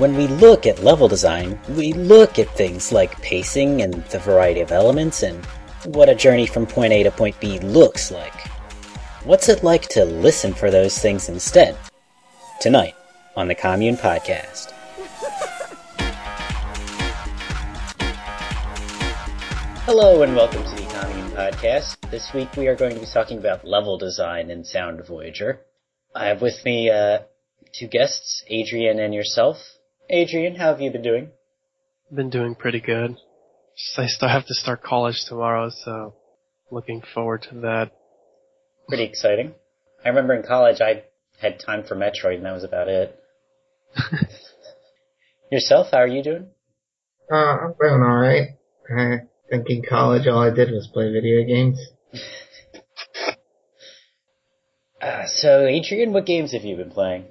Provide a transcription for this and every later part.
When we look at level design, we look at things like pacing and the variety of elements and what a journey from point A to point B looks like. What's it like to listen for those things instead? Tonight on the Commune Podcast. Hello and welcome to the Commune Podcast. This week we are going to be talking about level design in Sound Voyager. I have with me uh, two guests, Adrian and yourself. Adrian, how have you been doing? Been doing pretty good. Just, I still have to start college tomorrow, so looking forward to that. Pretty exciting. I remember in college I had time for Metroid and that was about it. Yourself, how are you doing? Uh, I'm doing alright. I think in college all I did was play video games. Uh, so, Adrian, what games have you been playing?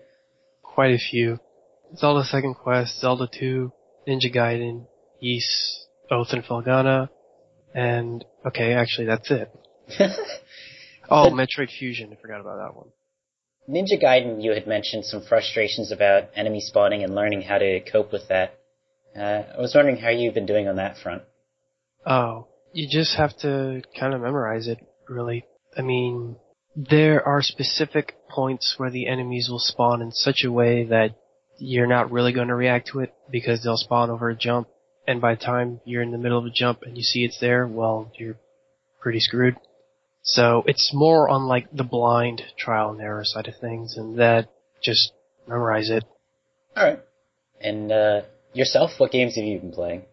Quite a few. Zelda Second Quest, Zelda 2, Ninja Gaiden, Ys, Oath and Felghana, and, okay, actually that's it. oh, Metroid Fusion, I forgot about that one. Ninja Gaiden, you had mentioned some frustrations about enemy spawning and learning how to cope with that. Uh, I was wondering how you've been doing on that front. Oh, you just have to kind of memorize it, really. I mean, there are specific points where the enemies will spawn in such a way that you're not really going to react to it because they'll spawn over a jump, and by the time you're in the middle of a jump and you see it's there, well, you're pretty screwed. So it's more on like the blind trial and error side of things, and that just memorize it. All right. And uh, yourself, what games have you been playing?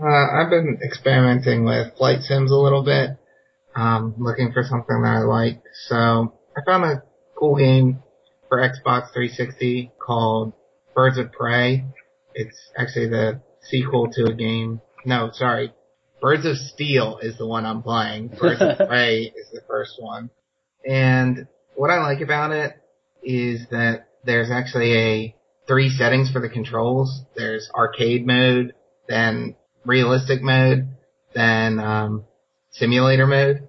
Uh, I've been experimenting with flight sims a little bit, um, looking for something that I like. So I found a cool game for Xbox 360 called Birds of Prey. It's actually the sequel to a game. No, sorry. Birds of Steel is the one I'm playing. Birds of Prey is the first one. And what I like about it is that there's actually a three settings for the controls. There's arcade mode, then realistic mode, then um, simulator mode.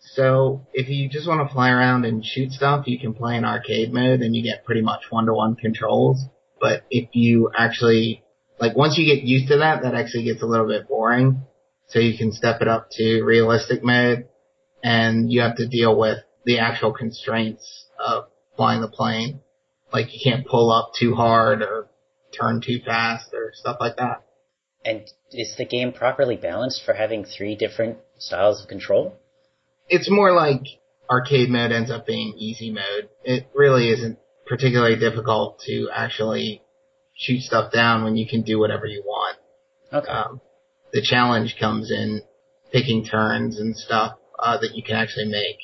So if you just want to fly around and shoot stuff, you can play in arcade mode and you get pretty much one to one controls. But if you actually, like once you get used to that, that actually gets a little bit boring. So you can step it up to realistic mode and you have to deal with the actual constraints of flying the plane. Like you can't pull up too hard or turn too fast or stuff like that. And is the game properly balanced for having three different styles of control? It's more like arcade mode ends up being easy mode. It really isn't particularly difficult to actually shoot stuff down when you can do whatever you want. Okay. Um, the challenge comes in picking turns and stuff uh, that you can actually make.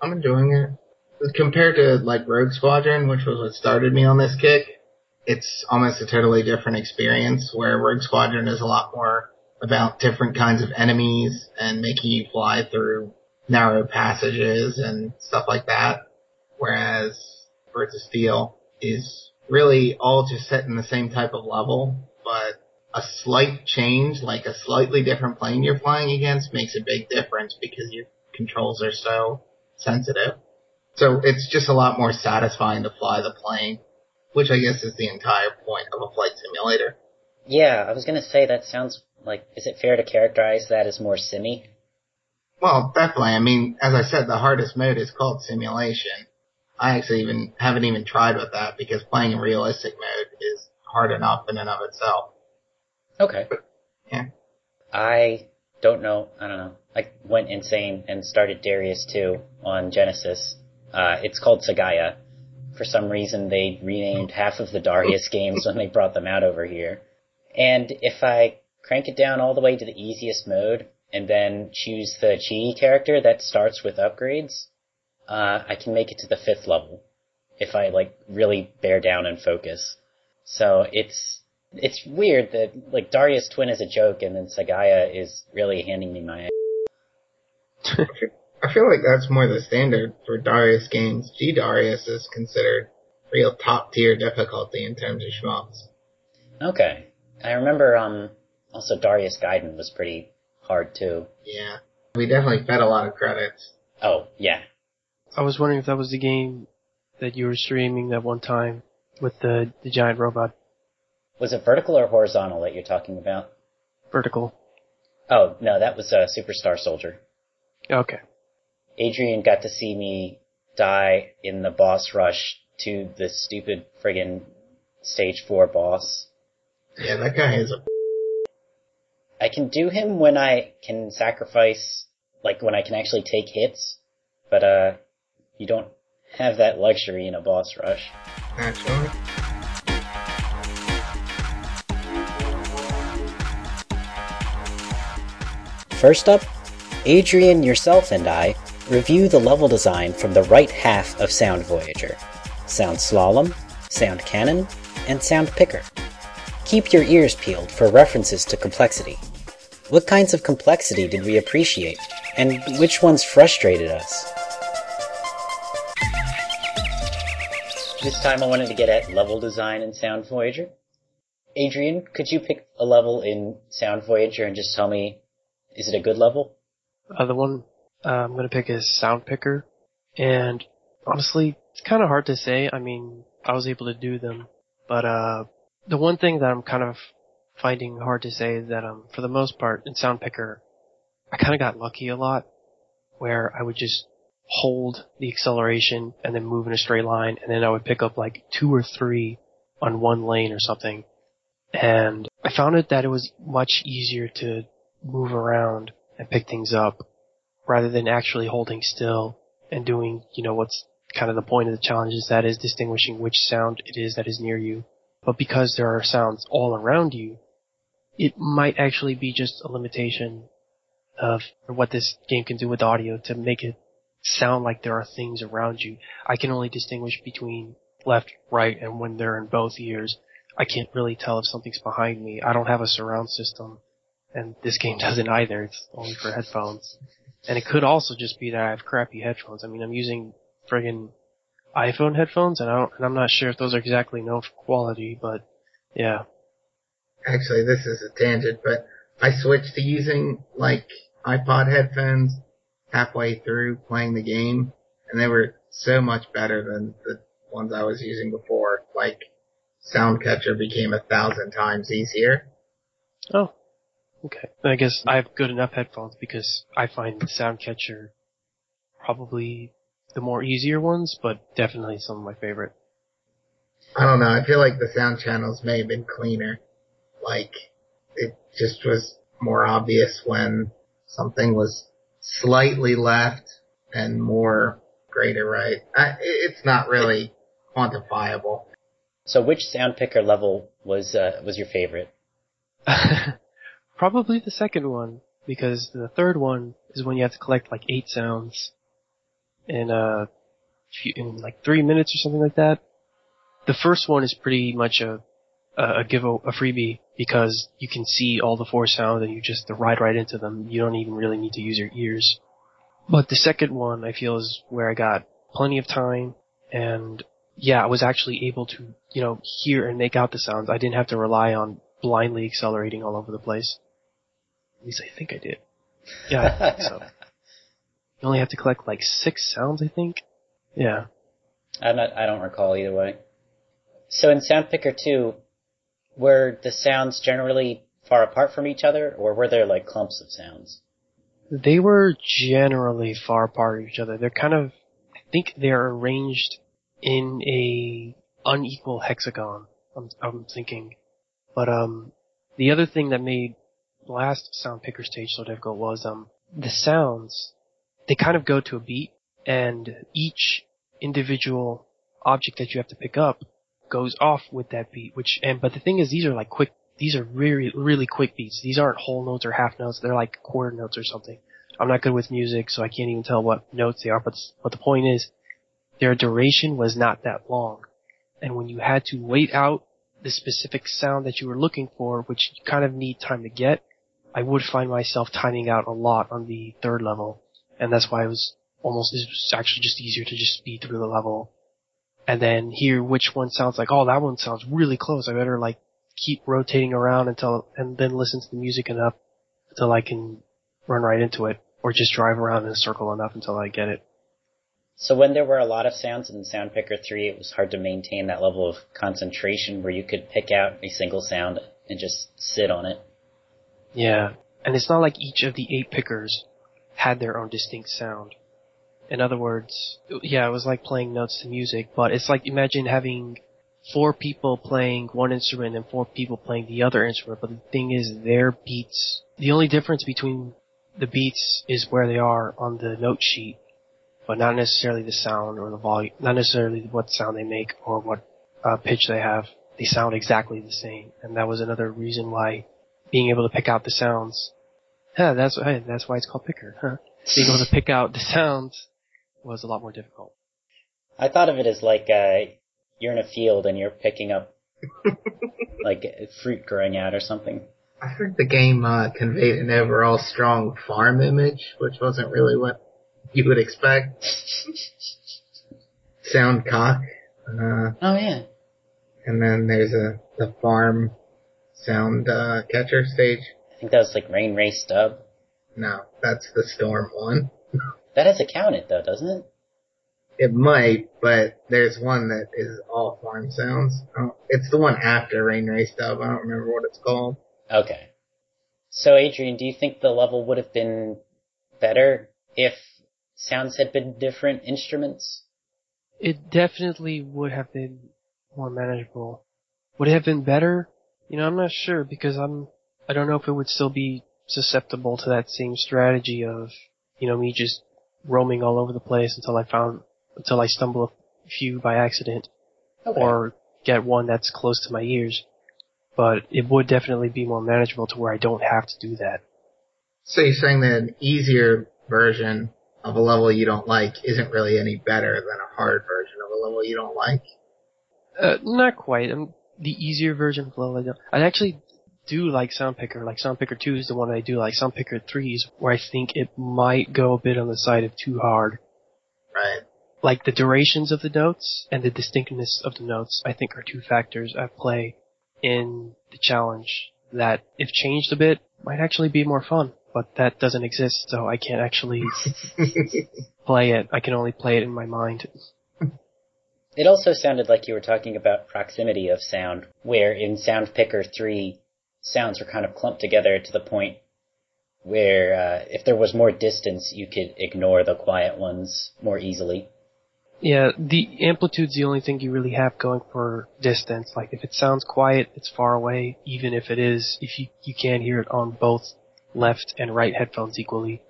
I'm enjoying it. Compared to like Rogue Squadron, which was what started me on this kick, it's almost a totally different experience where Rogue Squadron is a lot more about different kinds of enemies and making you fly through narrow passages and stuff like that. Whereas Of Steel is really all just set in the same type of level, but a slight change, like a slightly different plane you're flying against makes a big difference because your controls are so sensitive. So it's just a lot more satisfying to fly the plane, which I guess is the entire point of a flight simulator. Yeah, I was gonna say that sounds like, is it fair to characterize that as more simmy? Well, definitely. I mean, as I said, the hardest mode is called simulation. I actually even haven't even tried with that because playing in realistic mode is hard enough in and of itself. Okay. Yeah. I don't know. I don't know. I went insane and started Darius 2 on Genesis. Uh, it's called Sagaia. For some reason, they renamed half of the Darius games when they brought them out over here. And if I crank it down all the way to the easiest mode and then choose the Chi character that starts with upgrades, uh, I can make it to the fifth level if I like really bear down and focus. So it's it's weird that like Darius Twin is a joke and then Sagaia is really handing me my. I feel like that's more the standard for Darius games. G Darius is considered real top tier difficulty in terms of shmups. Okay, I remember um also Darius Gaiden was pretty hard too. Yeah, we definitely fed a lot of credits. Oh yeah, I was wondering if that was the game that you were streaming that one time with the the giant robot. Was it vertical or horizontal that you're talking about? Vertical. Oh, no, that was uh, Superstar Soldier. Okay. Adrian got to see me die in the boss rush to the stupid friggin' stage four boss. Yeah, that guy is a. I can do him when I can sacrifice, like when I can actually take hits, but uh, you don't have that luxury in a boss rush. Actually. First up, Adrian, yourself, and I review the level design from the right half of Sound Voyager Sound Slalom, Sound Cannon, and Sound Picker. Keep your ears peeled for references to complexity. What kinds of complexity did we appreciate, and which ones frustrated us? This time I wanted to get at level design in Sound Voyager. Adrian, could you pick a level in Sound Voyager and just tell me, is it a good level? Uh, the one uh, I'm going to pick is Sound Picker. And honestly, it's kind of hard to say. I mean, I was able to do them. But uh, the one thing that I'm kind of finding hard to say is that um, for the most part, in Sound Picker, I kind of got lucky a lot where I would just hold the acceleration and then move in a straight line and then I would pick up like two or three on one lane or something. And I found it that it was much easier to move around and pick things up rather than actually holding still and doing, you know, what's kind of the point of the challenge is that is distinguishing which sound it is that is near you. But because there are sounds all around you, it might actually be just a limitation of what this game can do with audio to make it sound like there are things around you. I can only distinguish between left, right, and when they're in both ears. I can't really tell if something's behind me. I don't have a surround system, and this game doesn't either. It's only for headphones. And it could also just be that I have crappy headphones. I mean, I'm using friggin' iPhone headphones, and I don't, and I'm not sure if those are exactly known for quality, but yeah. Actually, this is a tangent, but I switched to using like iPod headphones halfway through playing the game, and they were so much better than the ones I was using before. Like, Soundcatcher became a thousand times easier. Oh, okay. I guess I have good enough headphones because I find Soundcatcher probably the more easier ones, but definitely some of my favorite. I don't know. I feel like the sound channels may have been cleaner. Like, it just was more obvious when something was slightly left and more greater right. I, it's not really quantifiable. So which sound picker level was uh, was your favorite? Probably the second one because the third one is when you have to collect like eight sounds in uh few, in like three minutes or something like that. The first one is pretty much a a, a give a, a freebie because you can see all the four sounds and you just ride right into them. You don't even really need to use your ears. But the second one I feel is where I got plenty of time and yeah, I was actually able to, you know, hear and make out the sounds. I didn't have to rely on blindly accelerating all over the place. At least I think I did. Yeah, I think so. You only have to collect like six sounds, I think. Yeah. I'm not. I don't recall either way. So in Sound Picker 2, were the sounds generally far apart from each other, or were there like clumps of sounds? They were generally far apart from each other. They're kind of, I think they're arranged in a unequal hexagon. I'm, I'm thinking, but um, the other thing that made last sound picker stage so difficult was um the sounds. They kind of go to a beat, and each individual object that you have to pick up goes off with that beat. Which and but the thing is, these are like quick. These are really really quick beats. These aren't whole notes or half notes. They're like quarter notes or something. I'm not good with music, so I can't even tell what notes they are. But but the point is, their duration was not that long. And when you had to wait out the specific sound that you were looking for, which you kind of need time to get, I would find myself timing out a lot on the third level. And that's why it was almost, it was actually just easier to just speed through the level. And then hear which one sounds like, oh, that one sounds really close. I better like keep rotating around until, and then listen to the music enough until I can run right into it. Or just drive around in a circle enough until I get it. So when there were a lot of sounds in Sound Picker 3, it was hard to maintain that level of concentration where you could pick out a single sound and just sit on it. Yeah. And it's not like each of the eight pickers had their own distinct sound. In other words, yeah, it was like playing notes to music, but it's like imagine having four people playing one instrument and four people playing the other instrument, but the thing is their beats, the only difference between the beats is where they are on the note sheet, but not necessarily the sound or the volume, not necessarily what sound they make or what uh, pitch they have. They sound exactly the same, and that was another reason why being able to pick out the sounds. Yeah, that's hey, that's why it's called picker. Huh? Being able to pick out the sounds was a lot more difficult. I thought of it as like uh, you're in a field and you're picking up like fruit growing out or something. I think the game uh, conveyed an overall strong farm image, which wasn't really what you would expect. Sound cock. Uh, Oh yeah. and then there's a the farm sound uh, catcher stage. I think that was like Rain Race Dub. No, that's the storm one. That has a counted though, doesn't it? It might, but there's one that is all farm sounds. Oh, it's the one after Rain Race Dub. I don't remember what it's called. Okay. So Adrian, do you think the level would have been better if sounds had been different instruments? It definitely would have been more manageable. Would it have been better? You know, I'm not sure because I'm, I don't know if it would still be susceptible to that same strategy of, you know, me just roaming all over the place until I found, until I stumble a few by accident Okay. or get one that's close to my ears. But it would definitely be more manageable to where I don't have to do that. So you're saying that an easier version of a level you don't like isn't really any better than a hard version of a level you don't like? Uh, not quite. Um, the easier version of a level I don't, I actually do like Sound Picker. Like Sound Picker 2 is the one I do like. Sound Picker 3 is where I think it might go a bit on the side of too hard. Right. Like the durations of the notes and the distinctness of the notes, I think are two factors at play in the challenge that, if changed a bit, might actually be more fun. But that doesn't exist, so I can't actually play it. I can only play it in my mind. It also sounded like you were talking about proximity of sound, where in Sound Picker 3, sounds were kind of clumped together to the point where uh, if there was more distance, you could ignore the quiet ones more easily. Yeah, the amplitude's the only thing you really have going for distance. Like if it sounds quiet, it's far away. Even if it is, if you you can hear it on both left and right headphones equally.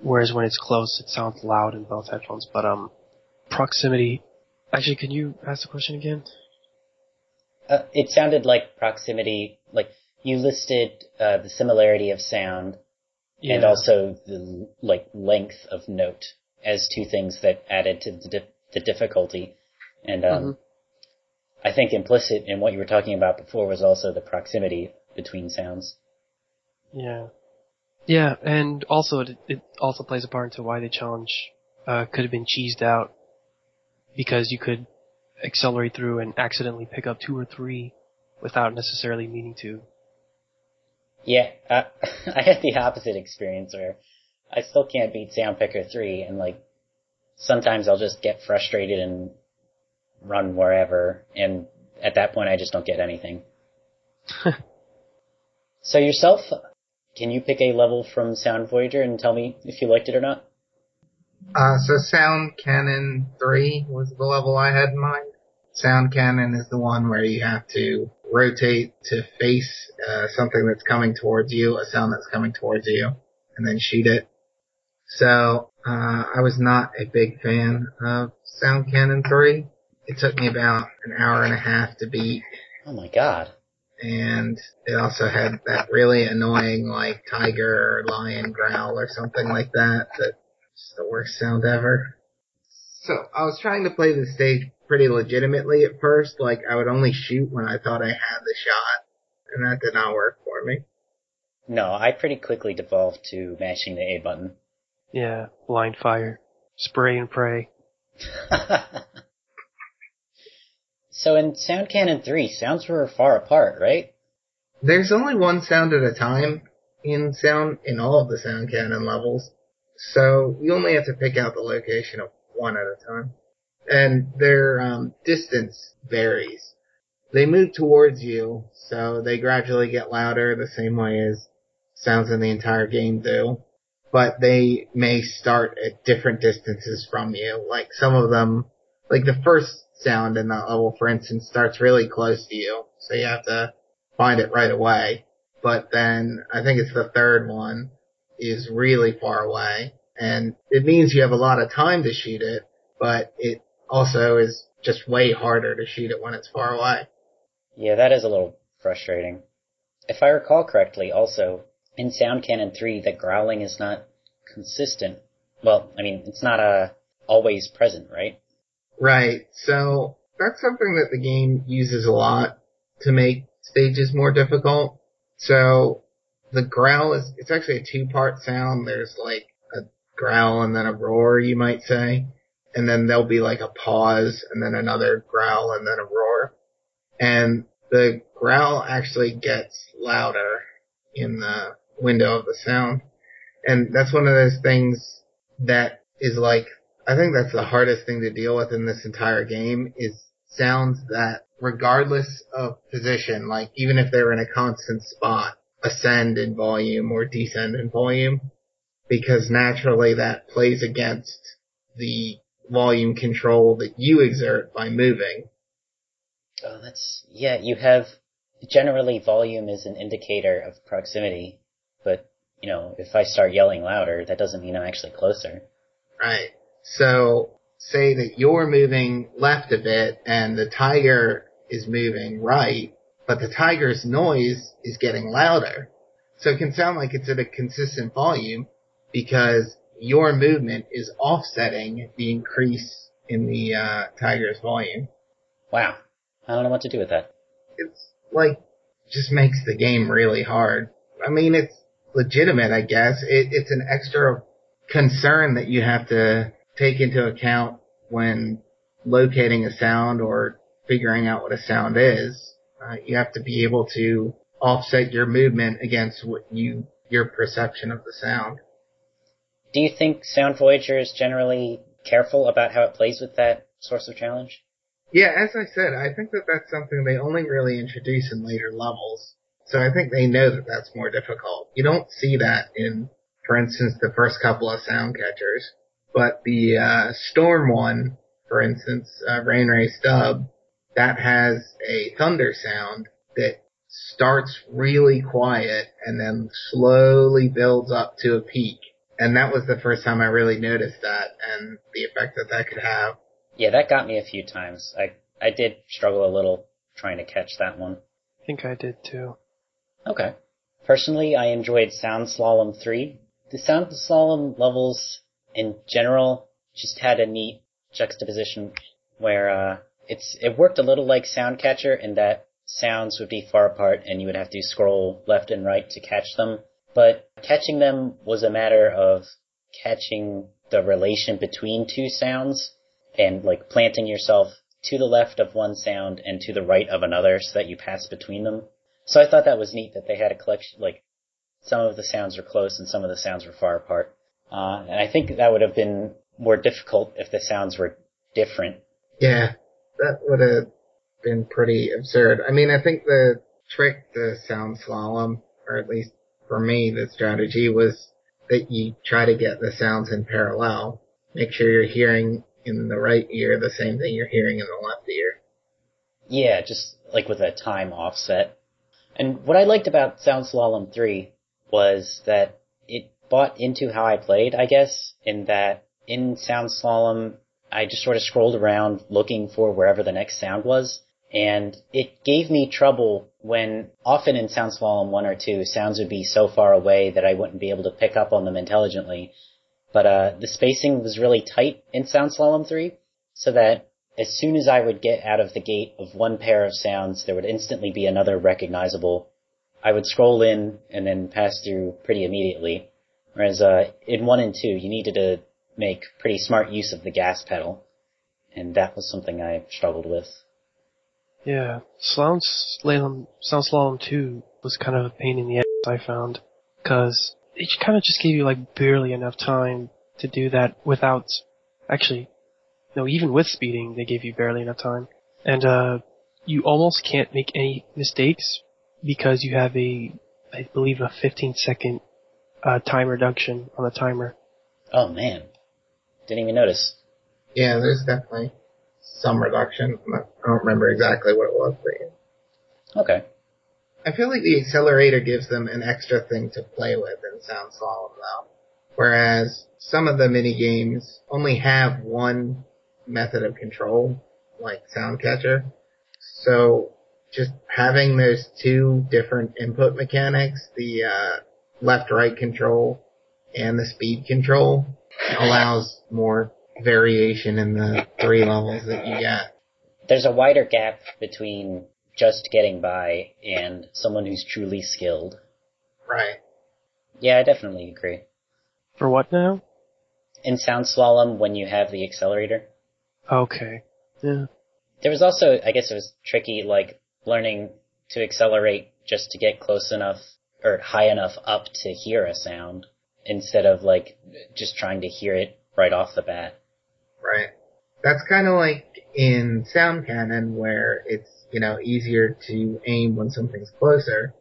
Whereas when it's close, it sounds loud in both headphones. But um, proximity. Actually, can you ask the question again? Uh, it sounded like proximity, like you listed uh, the similarity of sound and also the like length of note as two things that added to the, di- the difficulty. And um, Mhm. I think implicit in what you were talking about before was also the proximity between sounds. Yeah. Yeah, and also it, it also plays a part into why the challenge uh, could have been cheesed out because you could accelerate through and accidentally pick up two or three without necessarily meaning to. Yeah, uh, I had the opposite experience where I still can't beat Sound Picker 3 and like sometimes I'll just get frustrated and run wherever and at that point I just don't get anything. so yourself, can you pick a level from Sound Voyager and tell me if you liked it or not? Uh, so Sound Cannon 3 was the level I had in mind. Sound Cannon is the one where you have to rotate to face uh, something that's coming towards you, a sound that's coming towards you, and then shoot it. So, uh, I was not a big fan of Sound Cannon 3. It took me about an hour and a half to beat, Oh my god. and it also had that really annoying, like, tiger or lion growl or something like that that, that's the worst sound ever. So, I was trying to play the stage pretty legitimately at first, like, I would only shoot when I thought I had the shot, and that did not work for me. No, I pretty quickly devolved to mashing the A button. Yeah, blind fire, spray and pray. so in Sound Cannon 3, sounds were far apart, right? There's only one sound at a time in sound, in all of the sound cannon levels. So you only have to pick out the location of one at a time. And their um, distance varies. They move towards you, so they gradually get louder the same way as sounds in the entire game do. But they may start at different distances from you. Like some of them, like the first sound in that level, for instance, starts really close to you, so you have to find it right away. But then I think it's the third one is really far away, and it means you have a lot of time to shoot it, but it also is just way harder to shoot it when it's far away. Yeah, that is a little frustrating. If I recall correctly, also, in Sound Cannon 3, the growling is not consistent. Well, I mean, it's not uh, always present, right? Right. So that's something that the game uses a lot to make stages more difficult. So the growl is, it's actually a two part sound. There's like a growl and then a roar, you might say. And then there'll be like a pause and then another growl and then a roar. And the growl actually gets louder in the window of the sound. And that's one of those things that is like, I think that's the hardest thing to deal with in this entire game is sounds that regardless of position, like even if they're in a constant spot, ascend in volume or descend in volume, because naturally that plays against the volume control that you exert by moving. Oh, that's, yeah, you have, generally volume is an indicator of proximity, but, you know, if I start yelling louder, that doesn't mean I'm actually closer. Right. So, say that you're moving left a bit and the tiger is moving right, but the tiger's noise is getting louder. So it can sound like it's at a consistent volume because your movement is offsetting the increase in the uh, tiger's volume. Wow. I don't know what to do with that. It's like just makes the game really hard. I mean, it's legitimate, I guess. It, it's an extra concern that you have to take into account when locating a sound or figuring out what a sound is. Uh, you have to be able to offset your movement against what you your perception of the sound. Do you think Sound Voyager is generally careful about how it plays with that source of challenge? Yeah, as I said, I think that that's something they only really introduce in later levels. So I think they know that that's more difficult. You don't see that in, for instance, the first couple of sound catchers. But the uh, Storm one, for instance, uh, Rain-Ray Stub, that has a thunder sound that starts really quiet and then slowly builds up to a peak. And that was the first time I really noticed that and the effect that that could have. Yeah, that got me a few times. I I did struggle a little trying to catch that one. I think I did too. Okay. Personally, I enjoyed Sound Slalom 3. The Sound Slalom levels in general just had a neat juxtaposition where uh, it's it worked a little like Soundcatcher in that sounds would be far apart and you would have to scroll left and right to catch them. But catching them was a matter of catching the relation between two sounds and like planting yourself to the left of one sound and to the right of another so that you pass between them. So I thought that was neat that they had a collection, like some of the sounds were close and some of the sounds were far apart. Uh, and I think that would have been more difficult if the sounds were different. Yeah, that would have been pretty absurd. I mean, I think the trick to sound slalom, or at least for me, the strategy was that you try to get the sounds in parallel. Make sure you're hearing in the right ear the same thing you're hearing in the left ear. Yeah, just like with a time offset. And what I liked about Sound Slalom 3 was that it bought into how I played, I guess, in that in Sound Slalom, I just sort of scrolled around looking for wherever the next sound was. And it gave me trouble when often in Sound Slalom 1 or 2, sounds would be so far away that I wouldn't be able to pick up on them intelligently. But uh, the spacing was really tight in Sound Slalom 3, so that as soon as I would get out of the gate of one pair of sounds, there would instantly be another recognizable. I would scroll in and then pass through pretty immediately. Whereas uh, in 1 and 2, you needed to make pretty smart use of the gas pedal. And that was something I struggled with. Yeah, Slalom, Slalom, Sound Slalom 2 was kind of a pain in the ass, I found. Cause it kind of just gave you like barely enough time to do that without, actually, No, even with speeding, they gave you barely enough time. And, uh, you almost can't make any mistakes because you have a, I believe a 15 second, uh, time reduction on the timer. Oh man, didn't even notice. Yeah, there's definitely some reduction. I don't remember exactly what it was, but. Okay. I feel like the accelerator gives them an extra thing to play with in Sound Slalom though. Whereas some of the mini games only have one method of control, like Sound Catcher. So just having those two different input mechanics, the uh, left-right control and the speed control, allows more variation in the three levels that you get. There's a wider gap between just getting by and someone who's truly skilled. Right. Yeah, I definitely agree. For what now? In Sound Slalom, when you have the accelerator, Okay. Yeah. there was also, I guess it was tricky, like learning to accelerate just to get close enough or high enough up to hear a sound instead of like just trying to hear it right off the bat. Right. That's kind of like in Sound Cannon where it's, you know, easier to aim when something's closer.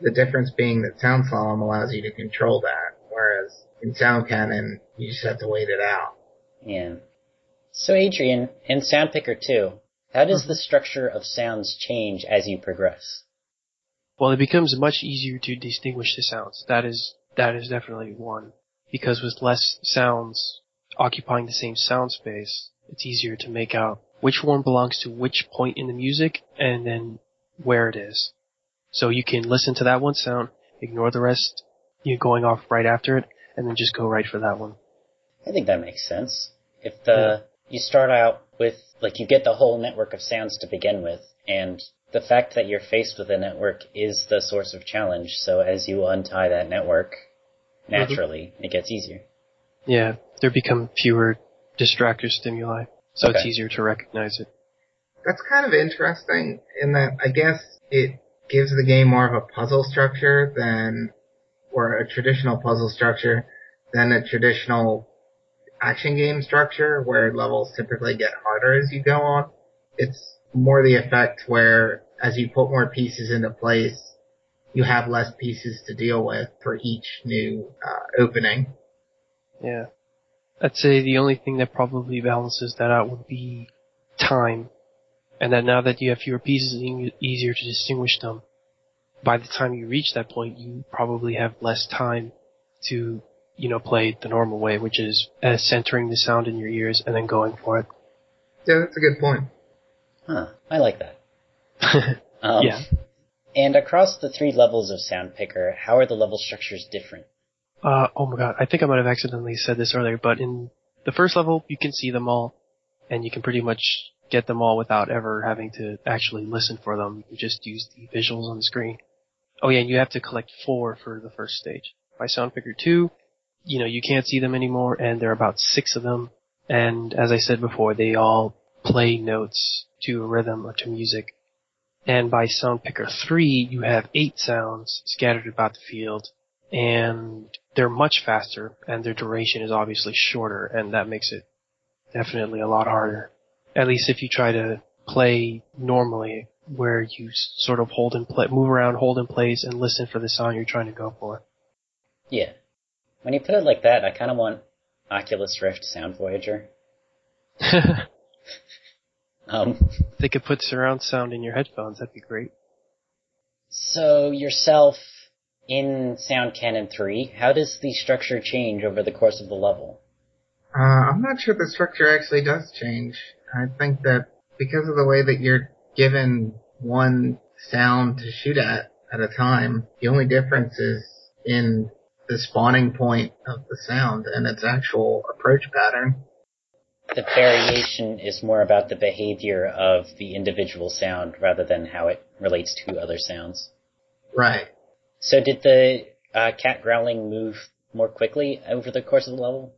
The difference being that Sound Slalom allows you to control that, whereas in Sound Cannon, you just have to wait it out. Yeah. So Adrian, in Sound Picker 2, how does mm-hmm. the structure of sounds change as you progress? Well, it becomes much easier to distinguish the sounds. That is, that is definitely one. Because with less sounds occupying the same sound space, it's easier to make out which one belongs to which point in the music and then where it is. So you can listen to that one sound, ignore the rest, you know, going off right after it, and then just go right for that one. I think that makes sense. If the you start out with like you get the whole network of sounds to begin with, and the fact that you're faced with a network is the source of challenge. So as you untie that network, Mm-hmm. naturally it gets easier. Yeah, there become fewer distractor stimuli, so it's easier to recognize it. That's kind of interesting in that I guess it gives the game more of a puzzle structure than, or a traditional puzzle structure than a traditional action game structure where levels typically get harder as you go on. It's more the effect where as you put more pieces into place, you have less pieces to deal with for each new uh, opening. Yeah. I'd say the only thing that probably balances that out would be time. And that now that you have fewer pieces, it's easier to distinguish them. By the time you reach that point, you probably have less time to, you know, play the normal way, which is uh, centering the sound in your ears and then going for it. Yeah, that's a good point. Huh. I like that. Um, yeah. And across the three levels of Sound Picker, how are the level structures different? Uh, oh my god, I think I might have accidentally said this earlier, but in the first level, you can see them all, and you can pretty much get them all without ever having to actually listen for them. You just use the visuals on the screen. Oh yeah, and you have to collect four for the first stage. By Sound Picker 2, you know, you can't see them anymore, and there are about six of them, and as I said before, they all play notes to a rhythm or to music. And by Sound Picker 3, you have eight sounds scattered about the field, and they're much faster, and their duration is obviously shorter, and that makes it definitely a lot harder. At least if you try to play normally, where you sort of hold and play, move around, hold in place, and listen for the sound you're trying to go for. Yeah. When you put it like that, I kind of want Oculus Rift Sound Voyager. Um, they could put surround sound in your headphones, that'd be great. so yourself in Sound Cannon 3, how does the structure change over the course of the level? Uh, I'm not sure the structure actually does change. I think that because of the way that you're given one sound to shoot at at a time, the only difference is in the spawning point of the sound and its actual approach pattern. The variation is more about the behavior of the individual sound rather than how it relates to other sounds. Right. So did the uh, cat growling move more quickly over the course of the level?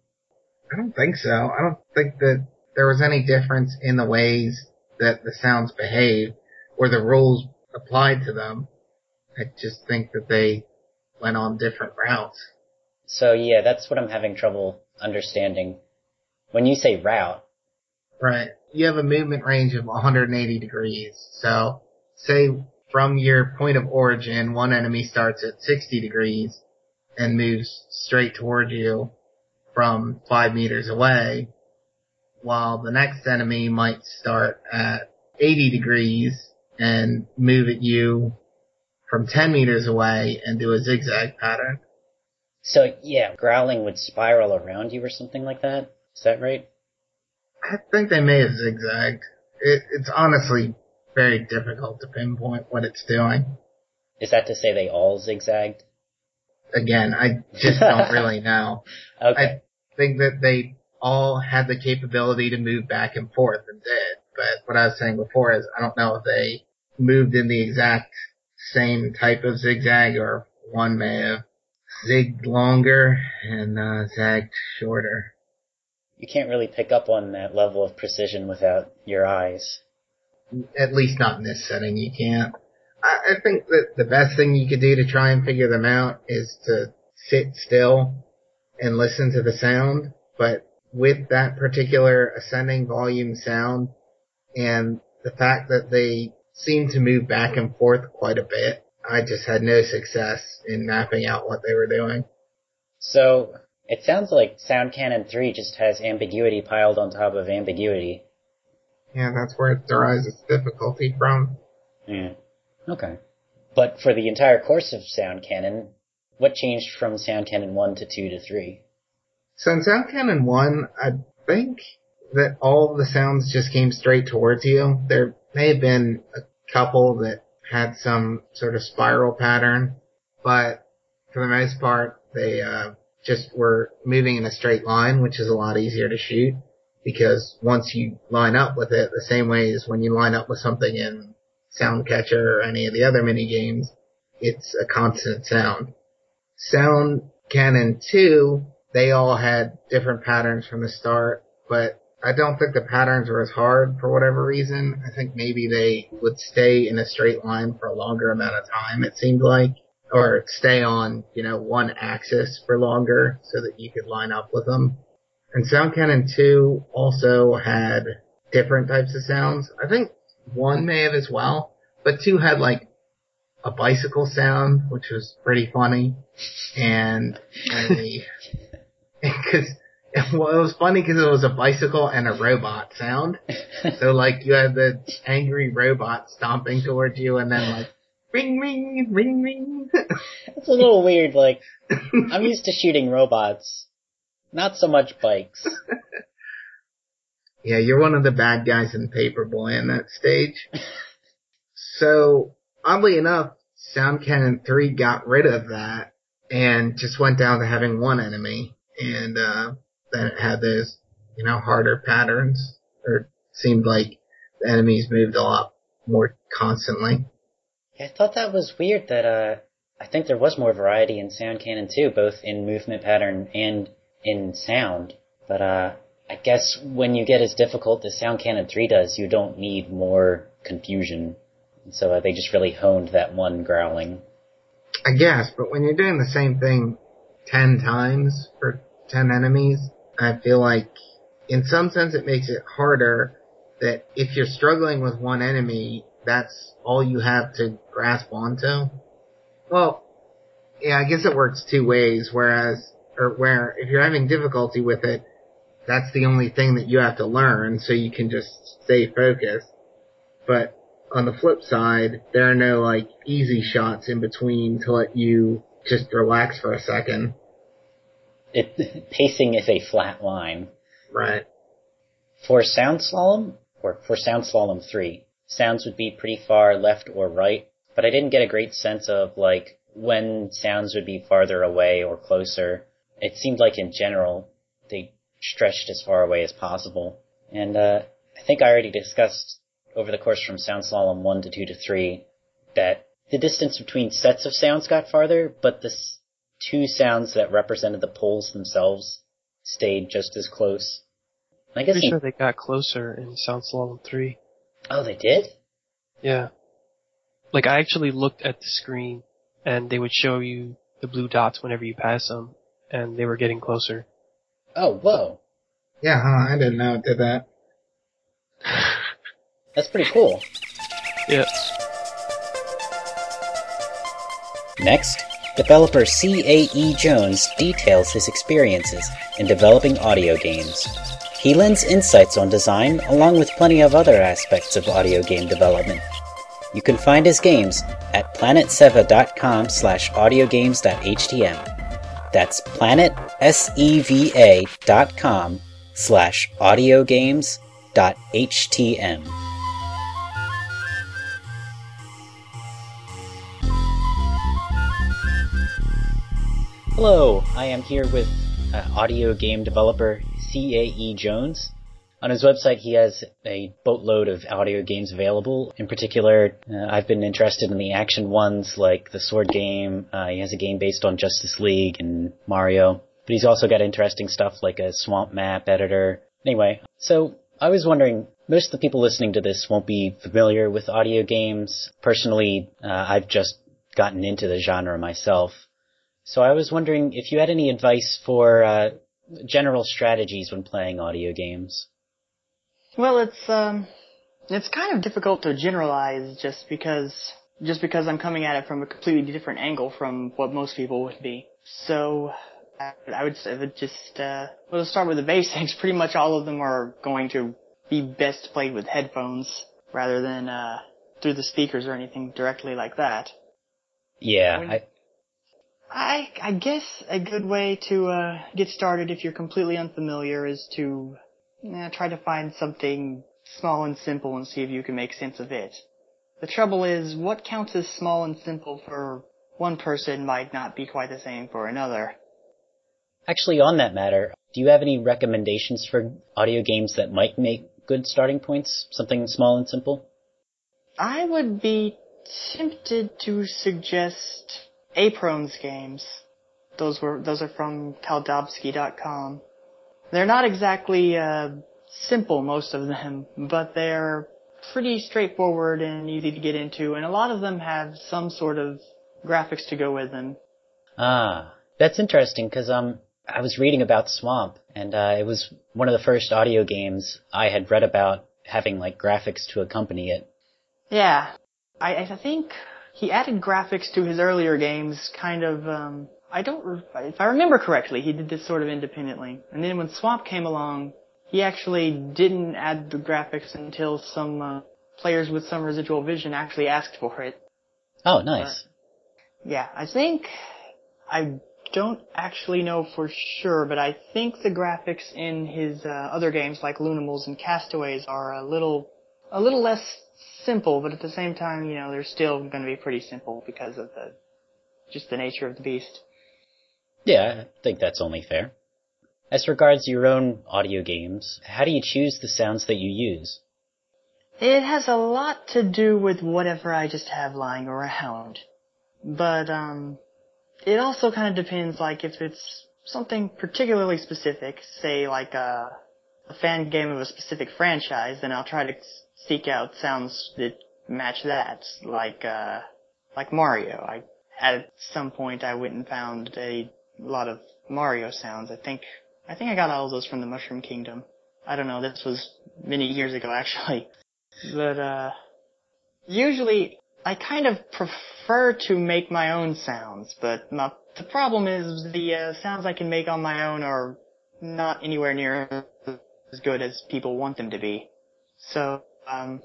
I don't think so. I don't think that there was any difference in the ways that the sounds behave or the rules applied to them. I just think that they went on different routes. So yeah, that's what I'm having trouble understanding. When you say route, Right. You have a movement range of 180 degrees. So, say from your point of origin, one enemy starts at 60 degrees and moves straight toward you from five meters away, while the next enemy might start at 80 degrees and move at you from 10 meters away and do a zigzag pattern. So yeah, growling would spiral around you or something like that. Is that right? I think they may have zigzagged. It, it's honestly very difficult to pinpoint what it's doing. Is that to say they all zigzagged? Again, I just don't really know. Okay. I think that they all had the capability to move back and forth and did. But what I was saying before is I don't know if they moved in the exact same type of zigzag or one may have zigged longer and uh, zagged shorter. You can't really pick up on that level of precision without your eyes. At least not in this setting, you can't. I, I think that the best thing you could do to try and figure them out is to sit still and listen to the sound. But with that particular ascending volume sound and the fact that they seem to move back and forth quite a bit, I just had no success in mapping out what they were doing. So it sounds like Sound Cannon 3 just has ambiguity piled on top of ambiguity. Yeah, that's where it derives its difficulty from. Yeah. Okay. But for the entire course of Sound Cannon, what changed from Sound Cannon 1 to 2 to 3? So in Sound Cannon 1, I think that all the sounds just came straight towards you. There may have been a couple that had some sort of spiral pattern, but for the most part, they uh, just were moving in a straight line, which is a lot easier to shoot because once you line up with it, the same way as when you line up with something in Soundcatcher or any of the other mini games, it's a constant sound. Sound Cannon 2, they all had different patterns from the start, but I don't think the patterns were as hard for whatever reason. I think maybe they would stay in a straight line for a longer amount of time, it seemed like. Or stay on, you know, one axis for longer so that you could line up with them. And Sound Cannon 2 also had different types of sounds. I think one may have as well, but two had like a bicycle sound, which was pretty funny, and a, cause, well, it was funny because it was a bicycle and a robot sound. So like you had the angry robot stomping towards you and then like, ring ring, ring ring. It's a little weird, like, I'm used to shooting robots, not so much bikes. Yeah, you're one of the bad guys in Paperboy in that stage. so, oddly enough, Sound Cannon 3 got rid of that and just went down to having one enemy. And, uh, then it had those, you know, harder patterns. Or seemed like the enemies moved a lot more constantly. Yeah, I thought that was weird that, uh, I think there was more variety in Sound Cannon 2, both in movement pattern and in sound. But, uh, I guess when you get as difficult as Sound Cannon 3 does, you don't need more confusion. So uh, they just really honed that one growling. I guess, but when you're doing the same thing ten times for ten enemies, I feel like in some sense it makes it harder that if you're struggling with one enemy, that's all you have to grasp onto. Well, yeah, I guess it works two ways, whereas, or where if you're having difficulty with it, that's the only thing that you have to learn so you can just stay focused. But on the flip side, there are no like easy shots in between to let you just relax for a second. It, pacing is a flat line. Right. For Sound Slalom, or for Sound Slalom 3, sounds would be pretty far left or right, but I didn't get a great sense of like when sounds would be farther away or closer. It seemed like in general they stretched as far away as possible. And uh, I think I already discussed over the course from Sound Slalom 1 to 2 to 3 that the distance between sets of sounds got farther, but the s- two sounds that represented the poles themselves stayed just as close. I guess Pretty sure they got closer in Sound Slalom 3. Oh they did? Yeah. Like I actually looked at the screen and they would show you the blue dots whenever you pass them and they were getting closer. Oh whoa. Yeah, huh, I didn't know it did that. That's pretty cool. Yeah. Next, developer CAE Jones details his experiences in developing audio games. He lends insights on design along with plenty of other aspects of audio game development. You can find his games at planetseva.com slash audiogames.htm. That's planetseva.com slash audiogames.htm. Hello, I am here with uh, audio game developer CAE Jones. On his website, he has a boatload of audio games available. In particular, uh, I've been interested in the action ones like the Sword game. Uh, he has a game based on Justice League and Mario. But he's also got interesting stuff like a swamp map editor. Anyway, so I was wondering, most of the people listening to this won't be familiar with audio games. Personally, uh, I've just gotten into the genre myself. So I was wondering if you had any advice for uh, general strategies when playing audio games. Well, it's um, it's kind of difficult to generalize just because just because I'm coming at it from a completely different angle from what most people would be. So I, I would say that just uh, well, let's start with the basics. Pretty much all of them are going to be best played with headphones rather than uh, through the speakers or anything directly like that. Yeah, I, I I guess a good way to uh, get started if you're completely unfamiliar is to eh, try to find something small and simple and see if you can make sense of it. The trouble is, what counts as small and simple for one person might not be quite the same for another. actually on that matter, do you have any recommendations for audio games that might make good starting points? Something small and simple? I would be tempted to suggest Aprone's games. Those were those are from Kaldobsky.com. They're not exactly uh, simple, most of them, but they're pretty straightforward and easy to get into, and a lot of them have some sort of graphics to go with them. Ah, that's interesting because um, I was reading about Swamp, and uh, it was one of the first audio games I had read about having like graphics to accompany it. Yeah, I, I think he added graphics to his earlier games, kind of. Um, I don't, re- if I remember correctly, he did this sort of independently. And then when Swamp came along, he actually didn't add the graphics until some uh, players with some residual vision actually asked for it. Oh, nice. Yeah, I think I don't actually know for sure, but I think the graphics in his uh, other games like Lunimals and Castaways are a little a little less simple, but at the same time, you know, they're still going to be pretty simple because of the just the nature of the beast. Yeah, I think that's only fair. As regards your own audio games, how do you choose the sounds that you use? It has a lot to do with whatever I just have lying around. But, um, it also kind of depends, like, if it's something particularly specific, say, like, a, a fan game of a specific franchise, then I'll try to seek out sounds that match that, like, uh, like Mario. I, at some point I went and found a lot of Mario sounds. I think, I think I got all of those from the Mushroom Kingdom. I don't know, this was many years ago actually. But, uh, usually I kind of prefer to make my own sounds, but my, the problem is the uh, sounds I can make on my own are not anywhere near as good as people want them to be. So, um,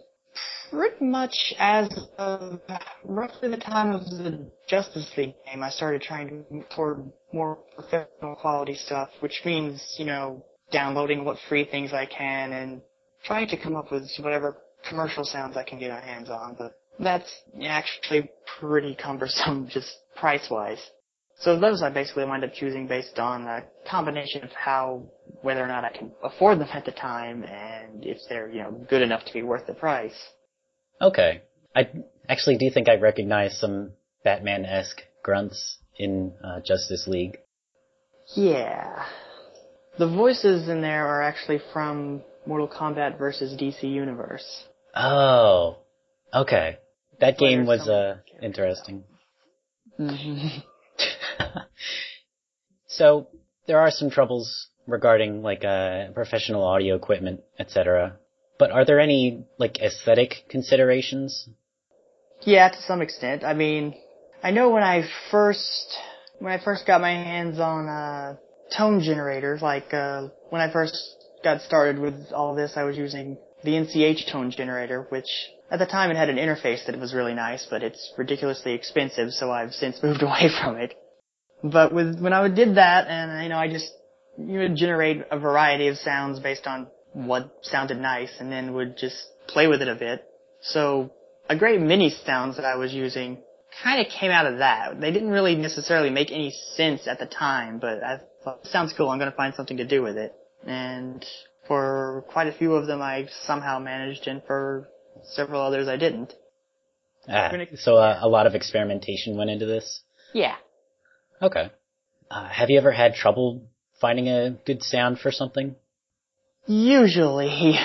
pretty much as of roughly the time of the Justice League game, I started trying to move toward more professional quality stuff, which means, you know, downloading what free things I can and trying to come up with whatever commercial sounds I can get my hands on, but that's actually pretty cumbersome just price-wise. So those I basically wind up choosing based on a combination of how, whether or not I can afford them at the time and if they're, you know, good enough to be worth the price. Okay. I actually do think I recognize some Batman-esque grunts in uh, Justice League. Yeah. The voices in there are actually from Mortal Kombat versus DC Universe. Oh, okay. That game was uh, interesting. So there are some troubles regarding like uh, professional audio equipment, etc. But are there any like aesthetic considerations? Yeah, to some extent. I mean, I know when I first when I first got my hands on uh, tone generators, like uh, when I first got started with all this, I was using the NCH tone generator, which at the time it had an interface that was really nice, but it's ridiculously expensive, so I've since moved away from it. But with when I did that, and you know, I just you would generate a variety of sounds based on what sounded nice, and then would just play with it a bit. So a great many sounds that I was using kind of came out of that. They didn't really necessarily make any sense at the time, but I thought, sounds cool, I'm gonna find something to do with it. And for quite a few of them I somehow managed, and for several others I didn't. Ah, so uh, a lot of experimentation went into this? Yeah. Okay. Uh, have you ever had trouble finding a good sound for something? Usually.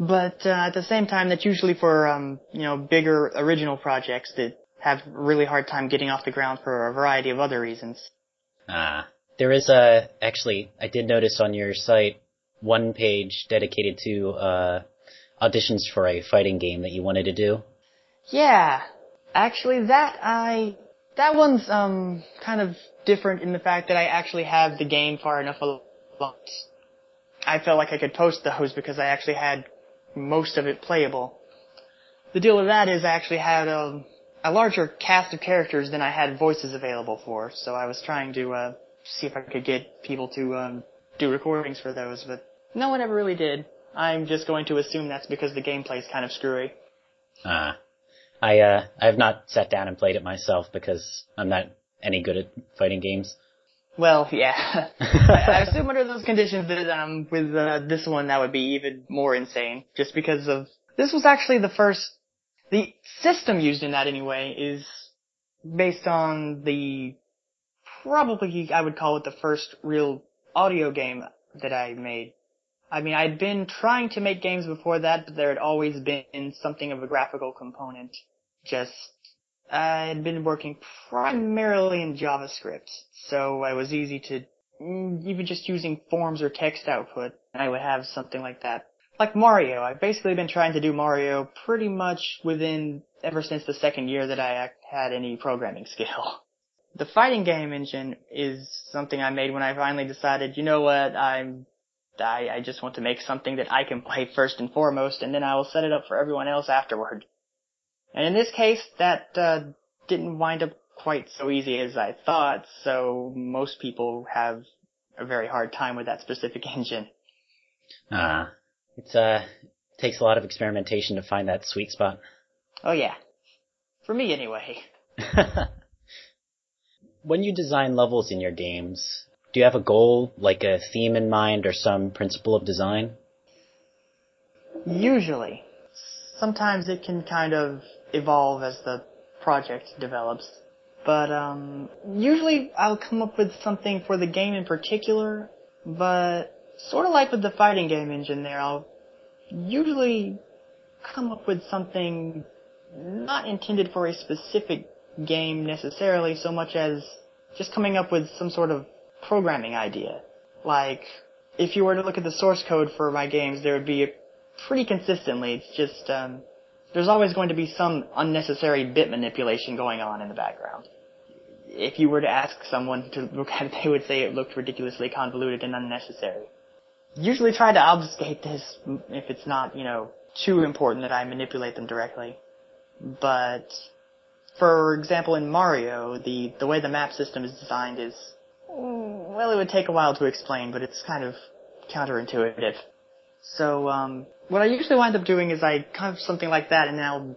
But uh, at the same time, that's usually for um, you know bigger original projects that have really hard time getting off the ground for a variety of other reasons. Ah, there is a actually I did notice on your site one page dedicated to uh, auditions for a fighting game that you wanted to do. Yeah, actually, that I that one's um kind of different in the fact that I actually have the game far enough along. I felt like I could post those because I actually had most of it playable. The deal with that is I actually had um, a larger cast of characters than I had voices available for, so I was trying to uh, see if I could get people to um, do recordings for those, but no one ever really did. I'm just going to assume that's because the gameplay's kind of screwy. Ah. I uh I have not sat down and played it myself because I'm not any good at fighting games. Well, yeah. I assume under those conditions that um with uh, this one that would be even more insane, just because of this was actually the first the system used in that anyway is based on the probably I would call it the first real audio game that I made. I mean, I'd been trying to make games before that, but there had always been something of a graphical component. Just, I had been working primarily in JavaScript, so it was easy to, mm, even just using forms or text output, I would have something like that. Like Mario, I've basically been trying to do Mario pretty much within, ever since the second year that I had any programming skill. The fighting game engine is something I made when I finally decided, you know what, I'm I, I just want to make something that I can play first and foremost, and then I will set it up for everyone else afterward. And in this case, that uh, didn't wind up quite so easy as I thought, so most people have a very hard time with that specific engine. Ah, it's uh takes a lot of experimentation to find that sweet spot. Oh yeah, for me anyway. when you design levels in your games, do you have a goal, like a theme in mind or some principle of design? Usually. Sometimes it can kind of evolve as the project develops. But um, usually I'll come up with something for the game in particular, but sort of like with the fighting game engine there, I'll usually come up with something not intended for a specific game necessarily so much as just coming up with some sort of programming idea. Like, if you were to look at the source code for my games, there would be pretty consistently, it's just, um, there's always going to be some unnecessary bit manipulation going on in the background. If you were to ask someone to look at it, they would say it looked ridiculously convoluted and unnecessary. Usually try to obfuscate this if it's not, you know, too important that I manipulate them directly. But, for example, in Mario, the, the way the map system is designed is well, it would take a while to explain, but it's kind of counterintuitive. So, um, what I usually wind up doing is I kind of something like that and then I'll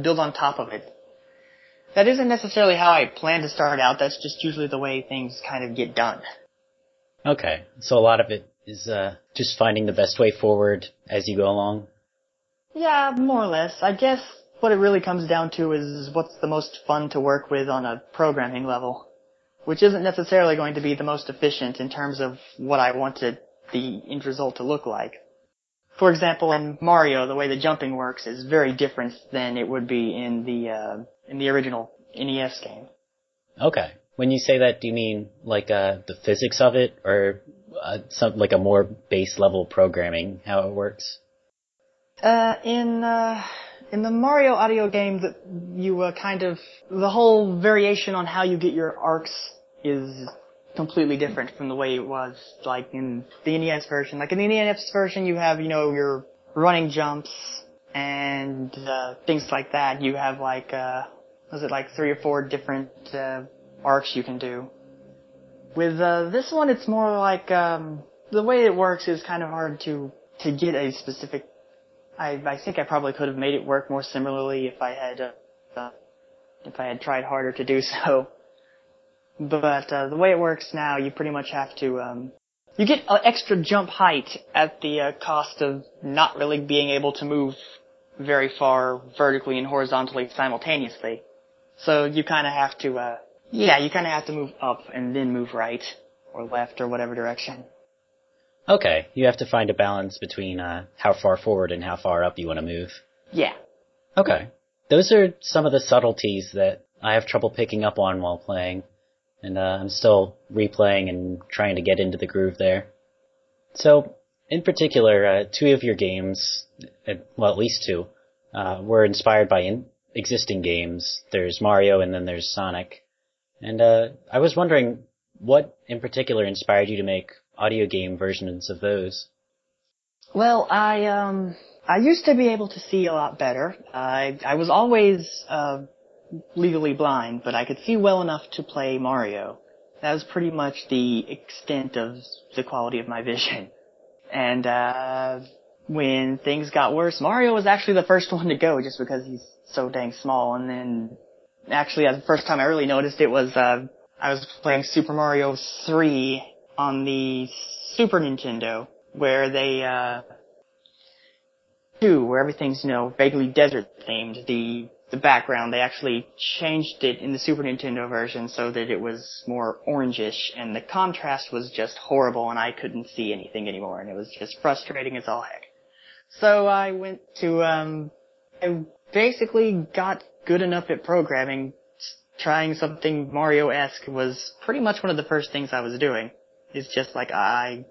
build on top of it. That isn't necessarily how I plan to start out, that's just usually the way things kind of get done. Okay, so a lot of it is, uh, just finding the best way forward as you go along? Yeah, more or less. I guess what it really comes down to is what's the most fun to work with on a programming level which isn't necessarily going to be the most efficient in terms of what I wanted the end result to look like. For example, in Mario, the way the jumping works is very different than it would be in the uh, in the original NES game. Okay. When you say that, do you mean like uh, the physics of it, or uh, some like a more base level programming how it works? Uh, in uh, in the Mario audio game, that you uh, kind of the whole variation on how you get your arcs is completely different from the way it was like in the NES version. Like in the NES version, you have you know your running jumps and uh, things like that. You have like uh, was it like three or four different uh, arcs you can do. With uh, this one, it's more like um, the way it works is kind of hard to to get a specific. I I think I probably could have made it work more similarly if I had uh, uh, if I had tried harder to do so. But uh, the way it works now, you pretty much have to um, you get an extra jump height at the uh, cost of not really being able to move very far vertically and horizontally simultaneously. So you kind of have to, uh, yeah, you kind of have to move up and then move right or left or whatever direction. Okay, you have to find a balance between uh, how far forward and how far up you want to move. Yeah. Okay. Those are some of the subtleties that I have trouble picking up on while playing, and uh, I'm still replaying and trying to get into the groove there. So, in particular, uh, two of your games, well, at least two, uh, were inspired by in- existing games. There's Mario and then there's Sonic. And uh, I was wondering what in particular inspired you to make audio game versions of those. Well, I um I used to be able to see a lot better. I I was always uh, legally blind, but I could see well enough to play Mario. That was pretty much the extent of the quality of my vision. And uh when things got worse, Mario was actually the first one to go just because he's so dang small. And then actually the first time I really noticed it was uh I was playing Super Mario 3 on the Super Nintendo where they uh two where everything's you know vaguely desert themed. The the background they actually changed it in the Super Nintendo version so that it was more orangish, and the contrast was just horrible, and I couldn't see anything anymore, and it was just frustrating as all heck. So I went to um, I basically got good enough at programming. Trying something Mario-esque was pretty much one of the first things I was doing. It's just like I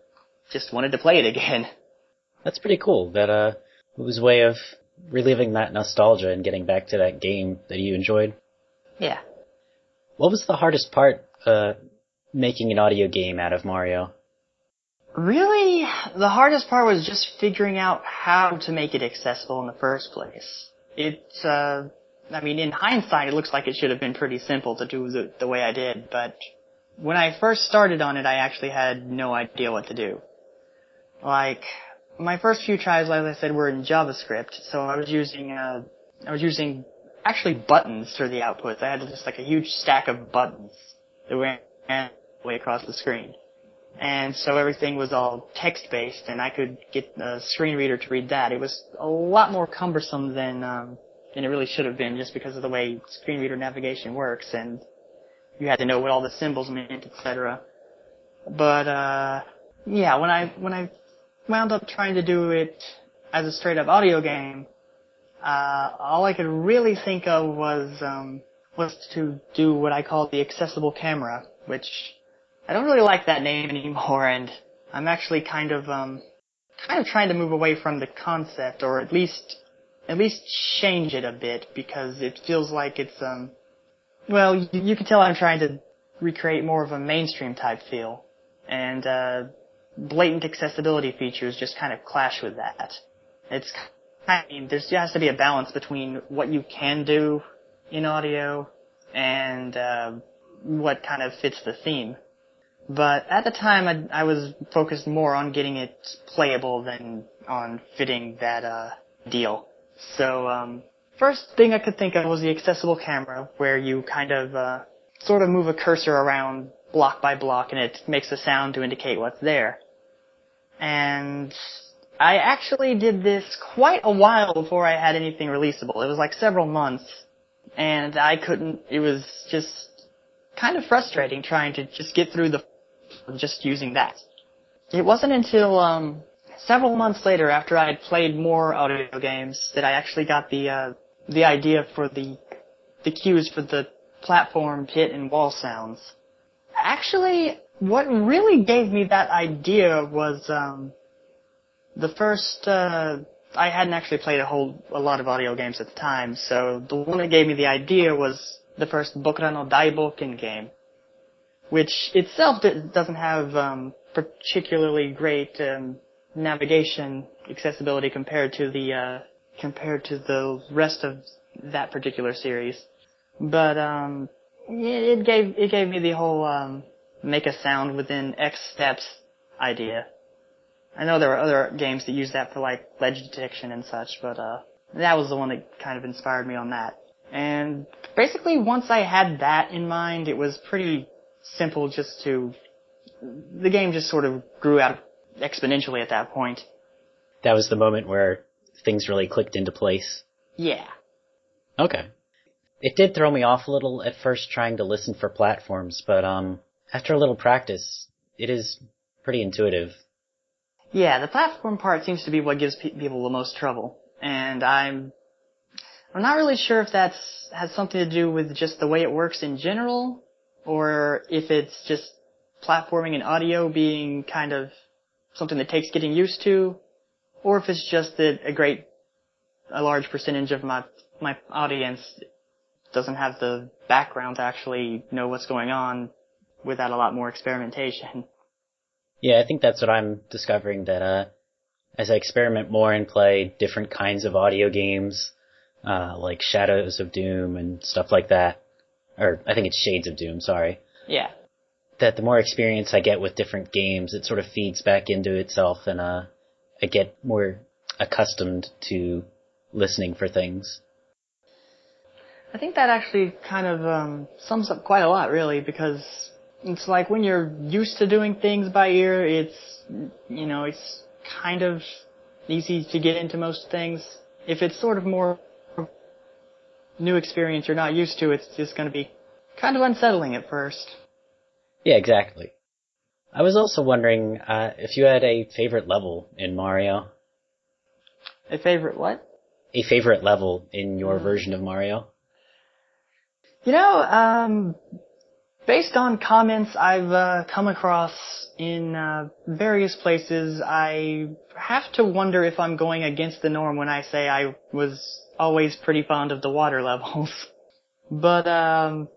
just wanted to play it again. That's pretty cool. That uh, it was a way of reliving that nostalgia and getting back to that game that you enjoyed. Yeah. What was the hardest part uh, making an audio game out of Mario? Really, the hardest part was just figuring out how to make it accessible in the first place. It's, uh, I mean, in hindsight, it looks like it should have been pretty simple to do the, the way I did, but when I first started on it, I actually had no idea what to do. Like, my first few tries, like I said, were in JavaScript, so I was using, uh, I was using actually buttons for the outputs. I had just like a huge stack of buttons that went way across the screen. And so everything was all text based and I could get a screen reader to read that. It was a lot more cumbersome than, um, than it really should have been just because of the way screen reader navigation works and you had to know what all the symbols meant, etc. But, uh, yeah, when I, when I wound up trying to do it as a straight up audio game, uh, all I could really think of was, um, was to do what I call the accessible camera, which I don't really like that name anymore, and I'm actually kind of, um, kind of trying to move away from the concept, or at least, at least change it a bit, because it feels like it's, um, well, you, you can tell I'm trying to recreate more of a mainstream type feel, and, uh, blatant accessibility features just kind of clash with that. It's I mean, there has to be a balance between what you can do in audio and uh, what kind of fits the theme. But at the time, I, I, was focused more on getting it playable than on fitting that uh, deal. So, um, first thing I could think of was the accessible camera, where you kind of uh, sort of move a cursor around block by block, and it makes a sound to indicate what's there. And I actually did this quite a while before I had anything releasable. It was like several months. And I couldn't, it was just kind of frustrating trying to just get through the, just using that. It wasn't until, um, several months later after I had played more audio games that I actually got the, uh, the idea for the, the cues for the platform, pit, and wall sounds. Actually, what really gave me that idea was um, the first uh, I hadn't actually played a whole a lot of audio games at the time, so the one that gave me the idea was the first Bokura no Daiboken game, which itself doesn't have um, particularly great um, navigation accessibility compared to the uh, compared to the rest of that particular series. But um, it gave it gave me the whole um, make a sound within X steps idea. I know there are other games that use that for like ledge detection and such, but uh, that was the one that kind of inspired me on that. And basically, once I had that in mind, it was pretty simple just to. The game just sort of grew out exponentially at that point. That was the moment where things really clicked into place. Yeah. Okay. It did throw me off a little at first trying to listen for platforms, but um, after a little practice, it is pretty intuitive. Yeah, the platform part seems to be what gives pe- people the most trouble, and I'm I'm not really sure if that's has something to do with just the way it works in general, or if it's just platforming and audio being kind of something that takes getting used to, or if it's just that a great, a large percentage of my my audience doesn't have the background to actually know what's going on without a lot more experimentation. Yeah, I think that's what I'm discovering that uh as I experiment more and play different kinds of audio games, uh like Shadows of Doom and stuff like that. Or I think it's Shades of Doom, sorry. Yeah. That the more experience I get with different games, it sort of feeds back into itself and uh I get more accustomed to listening for things. I think that actually kind of um, sums up quite a lot, really, because it's like when you're used to doing things by ear, it's you know it's kind of easy to get into most things. If it's sort of more new experience you're not used to, it's just going to be kind of unsettling at first. Yeah, exactly. I was also wondering uh, if you had a favorite level in Mario. A favorite what? A favorite level in your version of Mario. You know, um, based on comments I've uh, come across in uh, various places, I have to wonder if I'm going against the norm when I say I was always pretty fond of the water levels. but um,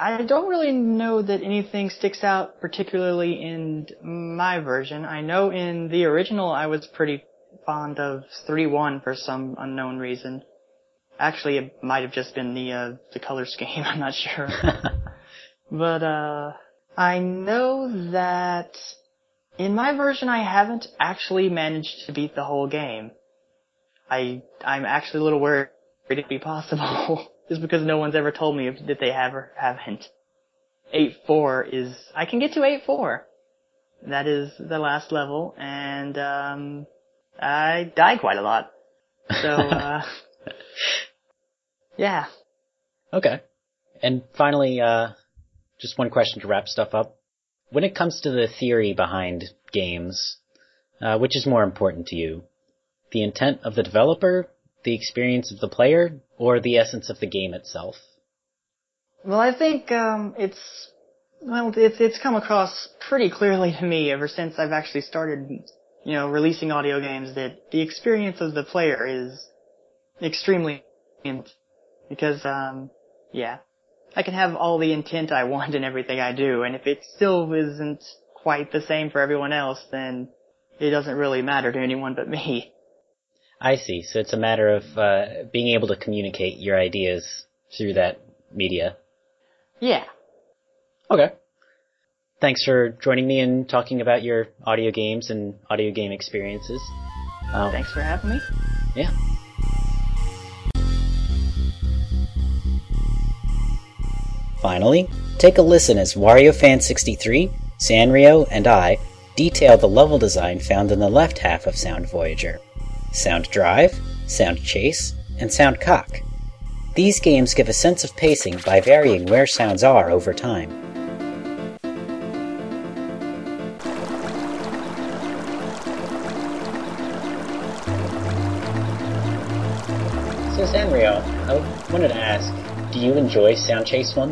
I don't really know that anything sticks out particularly in my version. I know in the original I was pretty fond of 3-1 for some unknown reason. Actually, it might have just been the uh, the color scheme. I'm not sure. but uh, I know that in my version I haven't actually managed to beat the whole game. I I'm actually a little worried it'd be possible. just because no one's ever told me that they have or haven't. 8-4 is, I can get to 8-4. That is the last level, and, um, I die quite a lot. So, uh, yeah. Okay. And finally, uh, just one question to wrap stuff up. When it comes to the theory behind games, uh, which is more important to you? The intent of the developer, the experience of the player, or the essence of the game itself? Well, I think um, it's well, it's it's come across pretty clearly to me ever since I've actually started, you know, releasing audio games that the experience of the player is extremely important because, um, yeah, I can have all the intent I want in everything I do, and if it still isn't quite the same for everyone else, then it doesn't really matter to anyone but me. I see. So it's a matter of uh, being able to communicate your ideas through that media. Yeah. Okay. Thanks for joining me and talking about your audio games and audio game experiences. Um, Thanks for having me. Yeah. Finally, take a listen as WarioFan63, Sanrio, and I detail the level design found in the left half of Sound Voyager. Sound Drive, Sound Chase, and Sound Cock. These games give a sense of pacing by varying where sounds are over time. So Sanrio, I wanted to ask, do you enjoy Sound Chase 1?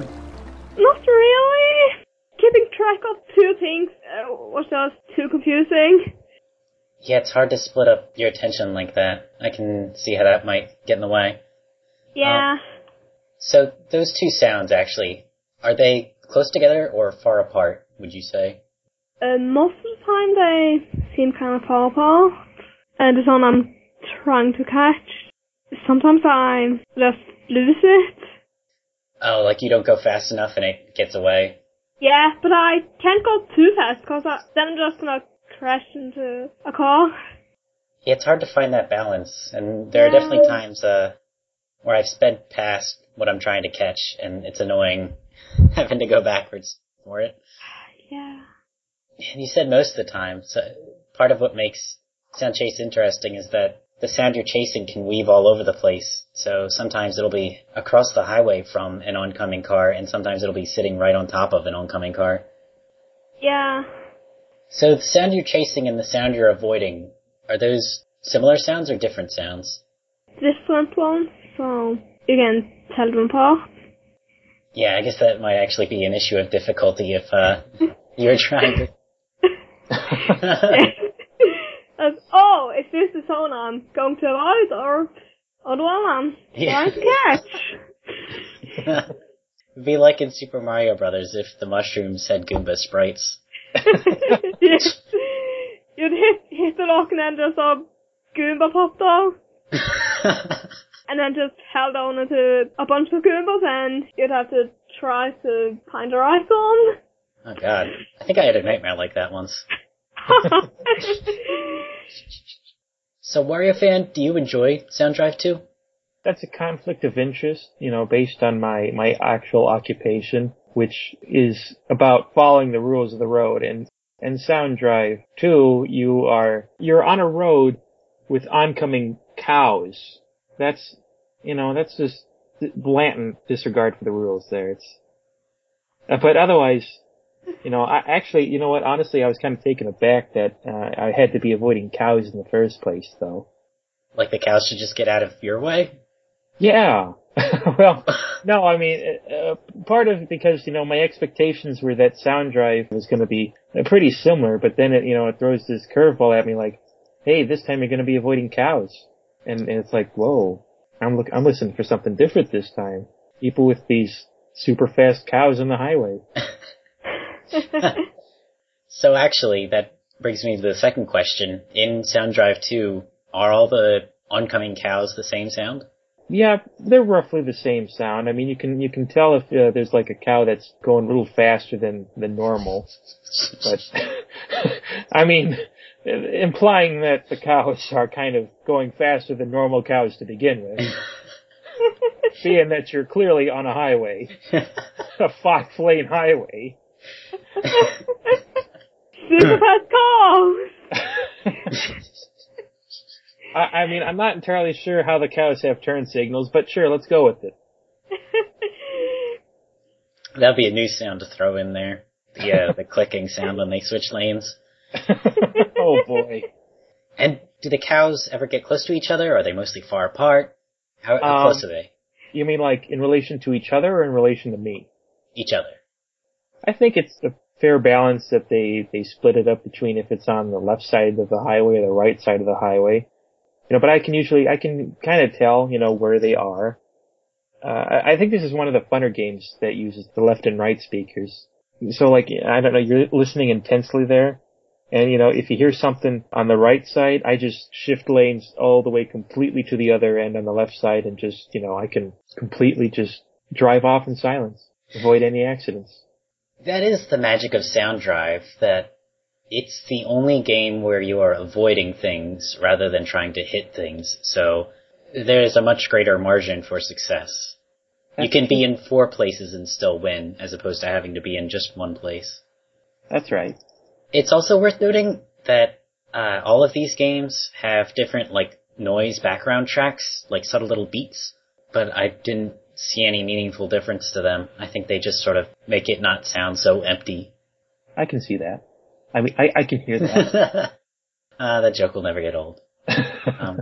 Not really. Keeping track of two things uh, was just too confusing. Yeah, it's hard to split up your attention like that. I can see how that might get in the way. Yeah. So those two sounds actually, are they close together or far apart, would you say? Uh, most of the time they seem kind of far apart. And the one I'm trying to catch, sometimes I just lose it. Oh, like you don't go fast enough and it gets away? Yeah, but I can't go too fast because then I'm just gonna crash into a car. Yeah, it's hard to find that balance, and there are definitely times uh, where I've sped past what I'm trying to catch, and it's annoying having to go backwards for it. Yeah. And you said most of the time, so part of what makes Sound Chase interesting is that the sound you're chasing can weave all over the place. So sometimes it'll be across the highway from an oncoming car, and sometimes it'll be sitting right on top of an oncoming car. Yeah. So the sound you're chasing and the sound you're avoiding, are those similar sounds or different sounds? Different ones, so you can tell them apart. Yeah, I guess that might actually be an issue of difficulty if uh, you're trying to. As, oh, is this the zone I'm going to avoid or, or the one I'm Yeah. trying to catch? It'd be like in Super Mario Brothers if the mushrooms had Goomba sprites. Yes. You'd hit, hit the rock and then just a Goomba popped out. And then just held on to a bunch of Goombas and you'd have to try to find the right one. oh god. I think I had a nightmare like that once. So Wario fan, do you enjoy Sound Drive 2? That's a conflict of interest, you know, based on my, my actual occupation, which is about following the rules of the road. And, and Sound Drive 2, you are, you're on a road with oncoming cows. That's, you know, that's just blatant disregard for the rules there. It's, uh, but otherwise, you know, I actually, you know what, honestly, I was kind of taken aback that, uh, I had to be avoiding cows in the first place, though. Like the cows should just get out of your way? Yeah. well, no, I mean, uh, part of it because, you know, my expectations were that Sound Drive was going to be pretty similar, but then it, you know, it throws this curveball at me like, hey, this time you're going to be avoiding cows. And, and it's like, whoa, I'm look, I'm listening for something different this time. People with these super fast cows on the highway. So actually, that brings me to the second question. In Sound Drive 2, are all the oncoming cows the same sound? Yeah, they're roughly the same sound. I mean, you can you can tell if uh, there's like a cow that's going a little faster than than normal, but I mean, implying that the cows are kind of going faster than normal cows to begin with, being that you're clearly on a highway, a five lane highway. Super cars! I, I mean, I'm not entirely sure how the cows have turn signals, but sure, let's go with it. That'd be a new sound to throw in there. The, uh, the clicking sound when they switch lanes. oh boy. And do the cows ever get close to each other? Or are they mostly far apart? How, how Um, close are they? You mean like in relation to each other or in relation to me? Each other. I think it's a fair balance that they, they split it up between if it's on the left side of the highway or the right side of the highway. You know, but I can usually, I can kind of tell, you know, where they are. Uh, I I think this is one of the funner games that uses the left and right speakers. So like, I don't know, you're listening intensely there. And you know, if you hear something on the right side, I just shift lanes all the way completely to the other end on the left side and just, you know, I can completely just drive off in silence, avoid any accidents. That is the magic of Sound Drive, that it's the only game where you are avoiding things rather than trying to hit things. So there's a much greater margin for success. You can be in four places and still win, as opposed to having to be in just one place. That's right. It's also worth noting that uh, all of these games have different like noise background tracks, like subtle little beats, but I didn't see any meaningful difference to them. I think they just sort of make it not sound so empty. I can see that. I mean, I, I can hear that. uh, that joke will never get old. Um,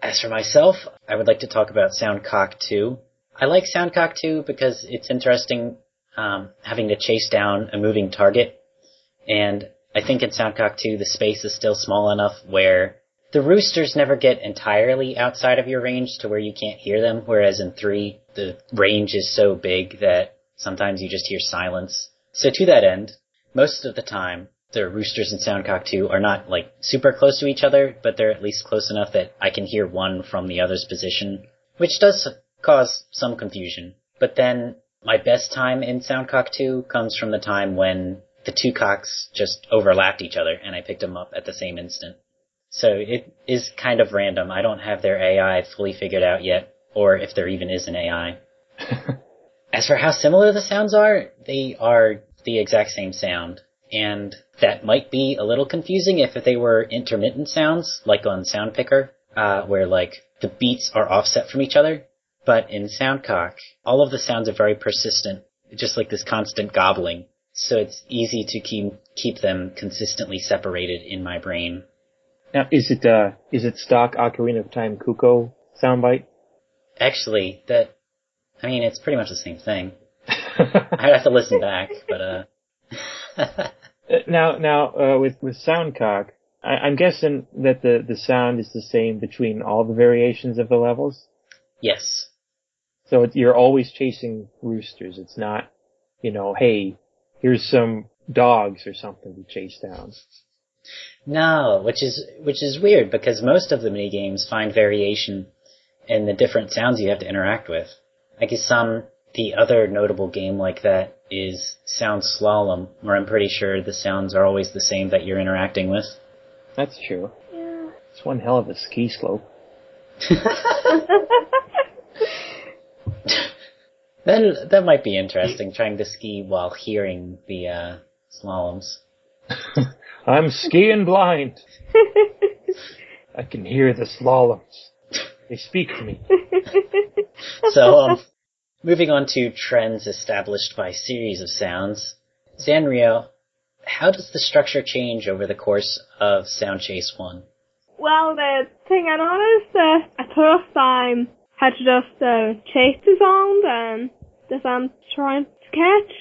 as for myself, I would like to talk about Soundcock 2. I like Soundcock 2 because it's interesting um, having to chase down a moving target. And I think in Soundcock 2 the space is still small enough where the roosters never get entirely outside of your range to where you can't hear them, whereas in 3 the range is so big that sometimes you just hear silence. So to that end, most of the time the roosters in Soundcock 2 are not like super close to each other, but they're at least close enough that I can hear one from the other's position, which does cause some confusion. But then my best time in Soundcock 2 comes from the time when the two cocks just overlapped each other and I picked them up at the same instant. So it is kind of random. I don't have their AI fully figured out yet, or if there even is an AI. As for how similar the sounds are, they are the exact same sound. And that might be a little confusing if they were intermittent sounds, like on Soundpicker, uh, where like the beats are offset from each other. But in Soundcock, all of the sounds are very persistent, just like this constant gobbling. So it's easy to keep keep them consistently separated in my brain. Now, is it uh, is it stock Ocarina of Time Cucco soundbite? Actually, that I mean, it's pretty much the same thing. I'd have to listen back, but uh. now, now uh, with with Soundcock, I, I'm guessing that the the sound is the same between all the variations of the levels. yes. So it, you're always chasing roosters. It's not, you know, hey, here's some dogs or something to chase down. No, which is which is weird because most of the mini games find variation in the different sounds you have to interact with. I guess some the other notable game like that is Sound Slalom, where I'm pretty sure the sounds are always the same that you're interacting with. That's true. Yeah. It's one hell of a ski slope. That that might be interesting, trying to ski while hearing the uh, slaloms. I'm skiing blind. I can hear the slaloms. They speak to me. So, um, moving on to trends established by series of sounds. Sanrio, how does the structure change over the course of Sound Chase 1? Well, the thing I noticed uh, at first I had to just uh, chase the sound and the sound trying to catch,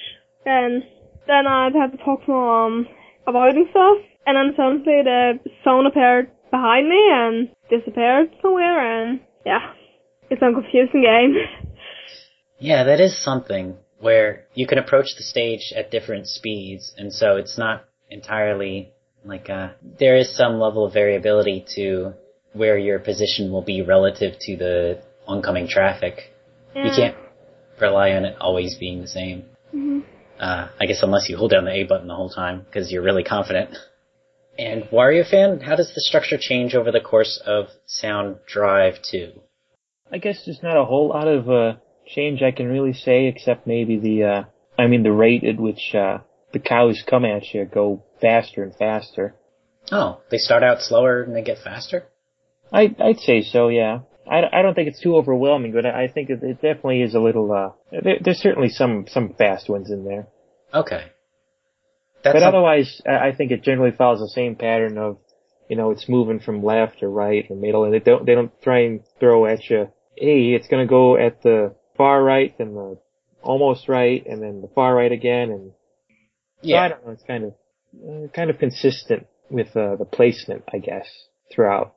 and then I'd have to talk more um, avoiding stuff, and then suddenly the sound appeared behind me and disappeared somewhere, and yeah, it's a confusing game. Yeah, that is something where you can approach the stage at different speeds, and so it's not entirely like uh there is some level of variability to where your position will be relative to the oncoming traffic. You can't rely on it always being the same. Mhm. Uh, I guess unless you hold down the A button the whole time because you're really confident. And Wario fan, how does the structure change over the course of Sound Drive 2? I guess there's not a whole lot of uh, change I can really say, except maybe the, uh, I mean, the rate at which uh, the cows come at you go faster and faster. Oh, they start out slower and they get faster? I, I'd say so, yeah. I, I don't think it's too overwhelming, but I I think it, it definitely is a little. Uh, there, there's certainly some some fast ones in there, Okay. That's but otherwise, I I think it generally follows the same pattern of, you know, it's moving from left or right or middle, and they don't they don't try and throw at you. Hey, it's gonna go at the far right, then the almost right, and then the far right again, and so I don't know. It's kind of uh, kind of consistent with uh, the placement, I guess, throughout.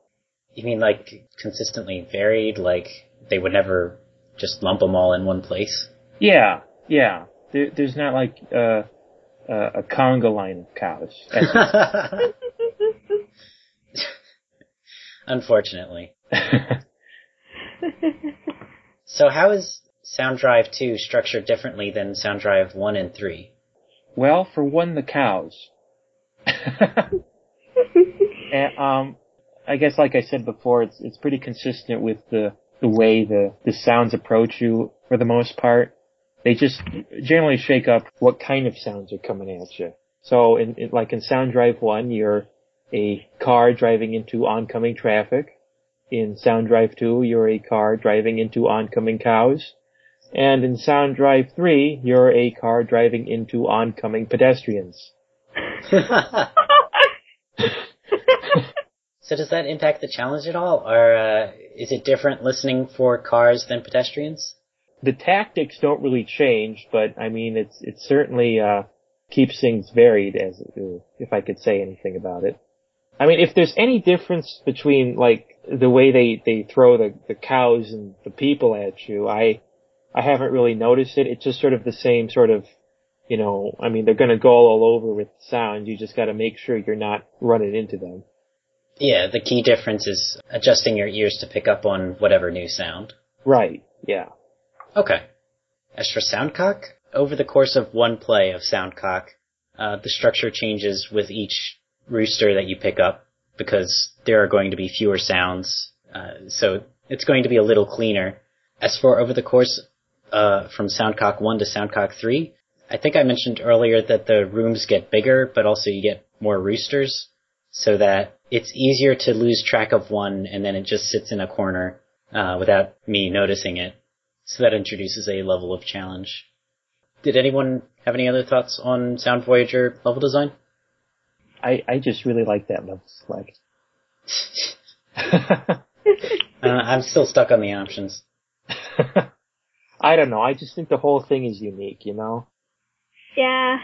You mean like consistently varied? Like they would never just lump them all in one place? Yeah, yeah. There, there's not like uh, uh, a conga line of cows. Unfortunately. So how is Sound Drive 2 structured differently than Sound Drive 1 and 3? well, for one, the cows. and, um, I guess, like I said before, it's it's pretty consistent with the the way the the sounds approach you for the most part. They just generally shake up what kind of sounds are coming at you. So, in, in like in Sound Drive One, you're a car driving into oncoming traffic. In Sound Drive 2, you're a car driving into oncoming cows. And in Sound Drive 3, you're a car driving into oncoming pedestrians. So does that impact the challenge at all, or uh, is it different listening for cars than pedestrians? The tactics don't really change, but I mean, it's, it's certainly, uh, keeps things varied as, if I could say anything about it. I mean, if there's any difference between like the way they, they throw the, the cows and the people at you, I, I haven't really noticed it. It's just sort of the same sort of, you know, I mean, they're gonna go all over with sound. You just gotta make sure you're not running into them. Yeah, the key difference is adjusting your ears to pick up on whatever new sound. Right, yeah. Okay. As for Soundcock, over the course of one play of Soundcock, uh, the structure changes with each rooster that you pick up because there are going to be fewer sounds. Uh, so it's going to be a little cleaner. As for over the course uh, from Soundcock 1 to Soundcock 3, I think I mentioned earlier that the rooms get bigger, but also you get more roosters, so that it's easier to lose track of one and then it just sits in a corner uh, without me noticing it. So that introduces a level of challenge. Did anyone have any other thoughts on Sound Voyager level design? I, I just really like that level select. uh, I'm still stuck on the options. I don't know. I just think the whole thing is unique, you know? Yeah.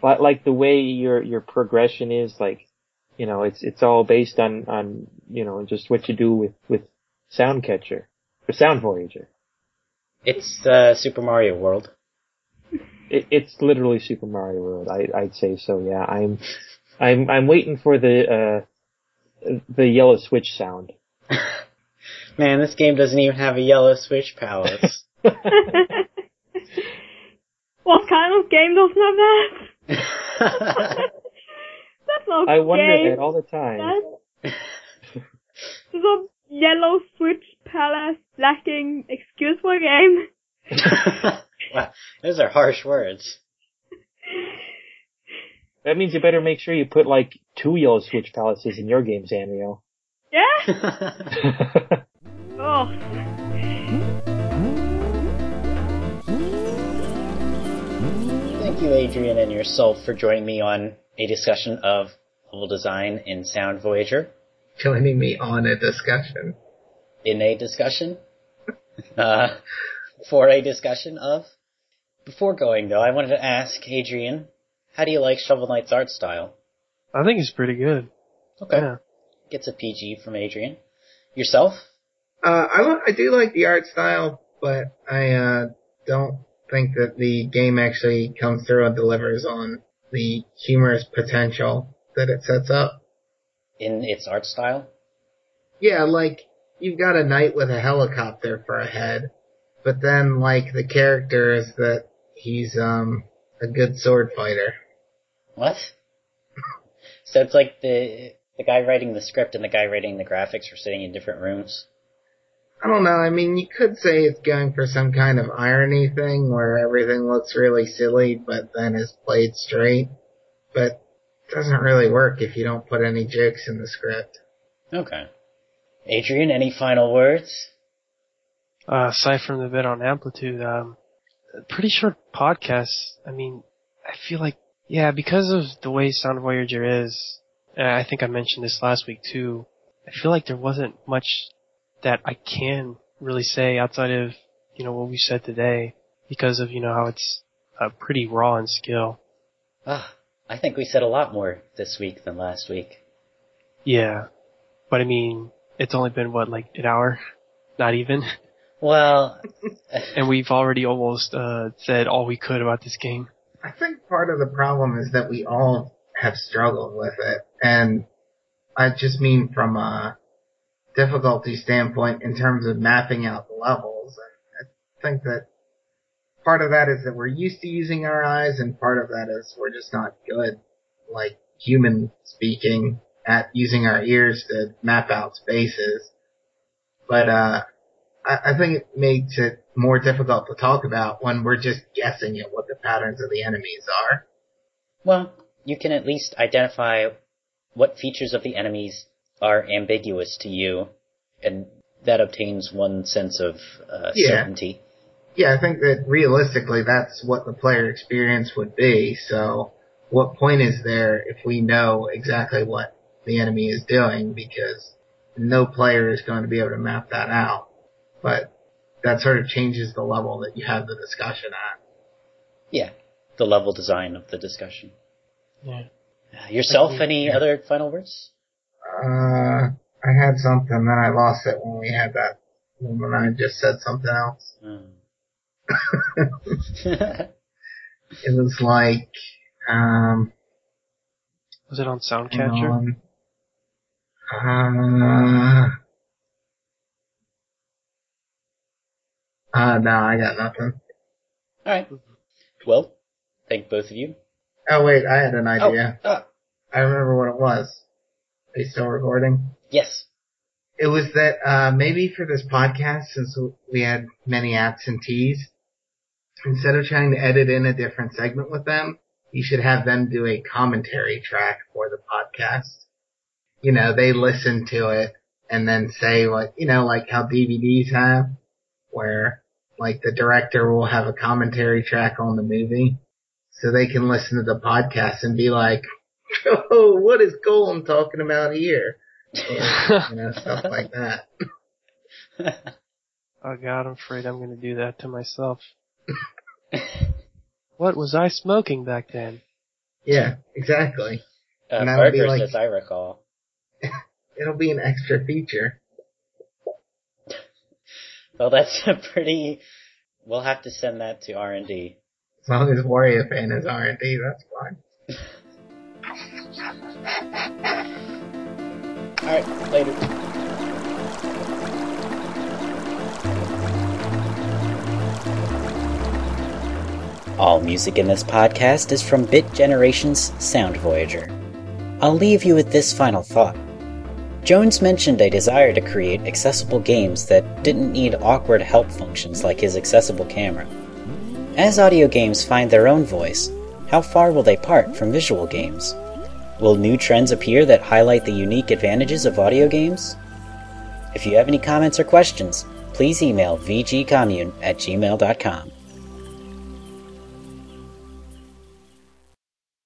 But like the way your, your progression is, like, you know, it's, it's all based on, on, you know, just what you do with, with Soundcatcher, or Sound Voyager. It's, uh, Super Mario World. It, it's literally Super Mario World. I, I'd say so. Yeah, I'm, I'm, I'm waiting for the, uh, the yellow switch sound. Man, this game doesn't even have a yellow switch palace. what kind of game doesn't have that? That's not I wonder game. that all the time. There's a yellow switch palace lacking excuse for a game. wow, those are harsh words. That means you better make sure you put like two yellow switch palaces in your game, Sanrio. Yeah? oh. Thank you, Adrian and yourself, for joining me on a discussion of level design in Sound Voyager. Joining me on a discussion. In a discussion? uh, for a discussion of? Before going though, I wanted to ask Adrian, how do you like Shovel Knight's art style? I think it's pretty good. Okay. Yeah. Gets a PG from Adrian. Yourself? Uh, I, li- I do like the art style, but I, uh, don't think that the game actually comes through and delivers on the humorous potential that it sets up. In its art style? Yeah, like, you've got a knight with a helicopter for a head, but then, like, the character is that he's, um, a good sword fighter. What? so it's like the the guy writing the script and the guy writing the graphics are sitting in different rooms. I don't know, I mean, you could say it's going for some kind of irony thing where everything looks really silly, but then is played straight. But it doesn't really work if you don't put any jokes in the script. Okay. Adrian, any final words? Uh, aside from the bit on Amplitude, um, pretty short podcast. I mean, I feel like, yeah, because of the way Sound Voyager is, and I think I mentioned this last week too, I feel like there wasn't much that I can really say outside of, you know, what we said today because of, you know, how it's uh, pretty raw in skill. Ah, I think we said a lot more this week than last week. Yeah. But I mean, it's only been what, like an hour? Not even. Well, and we've already almost, uh, said all we could about this game. I think part of the problem is that we all have struggled with it, and I just mean from a difficulty standpoint in terms of mapping out the levels. And I think that part of that is that we're used to using our eyes, and part of that is we're just not good, like human speaking, at using our ears to map out spaces. But uh, I, I think it makes it more difficult to talk about when we're just guessing at what the patterns of the enemies are. Well, you can at least identify what features of the enemies are ambiguous to you, and that obtains one sense of uh, Yeah. certainty. Yeah, I think that realistically that's what the player experience would be. So what point is there if we know exactly what the enemy is doing because no player is going to be able to map that out. But that sort of changes the level that you have the discussion at. Yeah. the level design of the discussion. Yeah. Uh, Yourself, Agreed. any other final words? Uh, I had something, then I lost it when we had that. When I just said something else. Hmm. It was like, um, Was it on Soundcatcher? on. Uh, uh, no, I got nothing. All right. Well, thank both of you. Oh wait, I had an idea. Oh, ah, I remember what it was. You still recording? yes. It was that uh, maybe for this podcast, since we had many absentees, instead of trying to edit in a different segment with them, you should have them do a commentary track for the podcast. You know, they listen to it and then say what, you know, like how DVDs have, where like the director will have a commentary track on the movie, so they can listen to the podcast and be like, "Oh, what is Golem talking about here?" you know, stuff like that. Oh god, I'm afraid I'm gonna do that to myself. What was I smoking back then? Yeah, exactly. Uh, And that would be burgers, like- as I recall. It'll be an extra feature. Well, that's a pretty. We'll have to send that to R and D. As long as Wario fan is R&D, that's fine. All right, later. All music in this podcast is from Bit Generation's Sound Voyager. I'll leave you with this final thought. Jones mentioned a desire to create accessible games that didn't need awkward help functions like his accessible camera. As audio games find their own voice, how far will they part from visual games? Will new trends appear that highlight the unique advantages of audio games? If you have any comments or questions, please email vgcommune at gmail.com.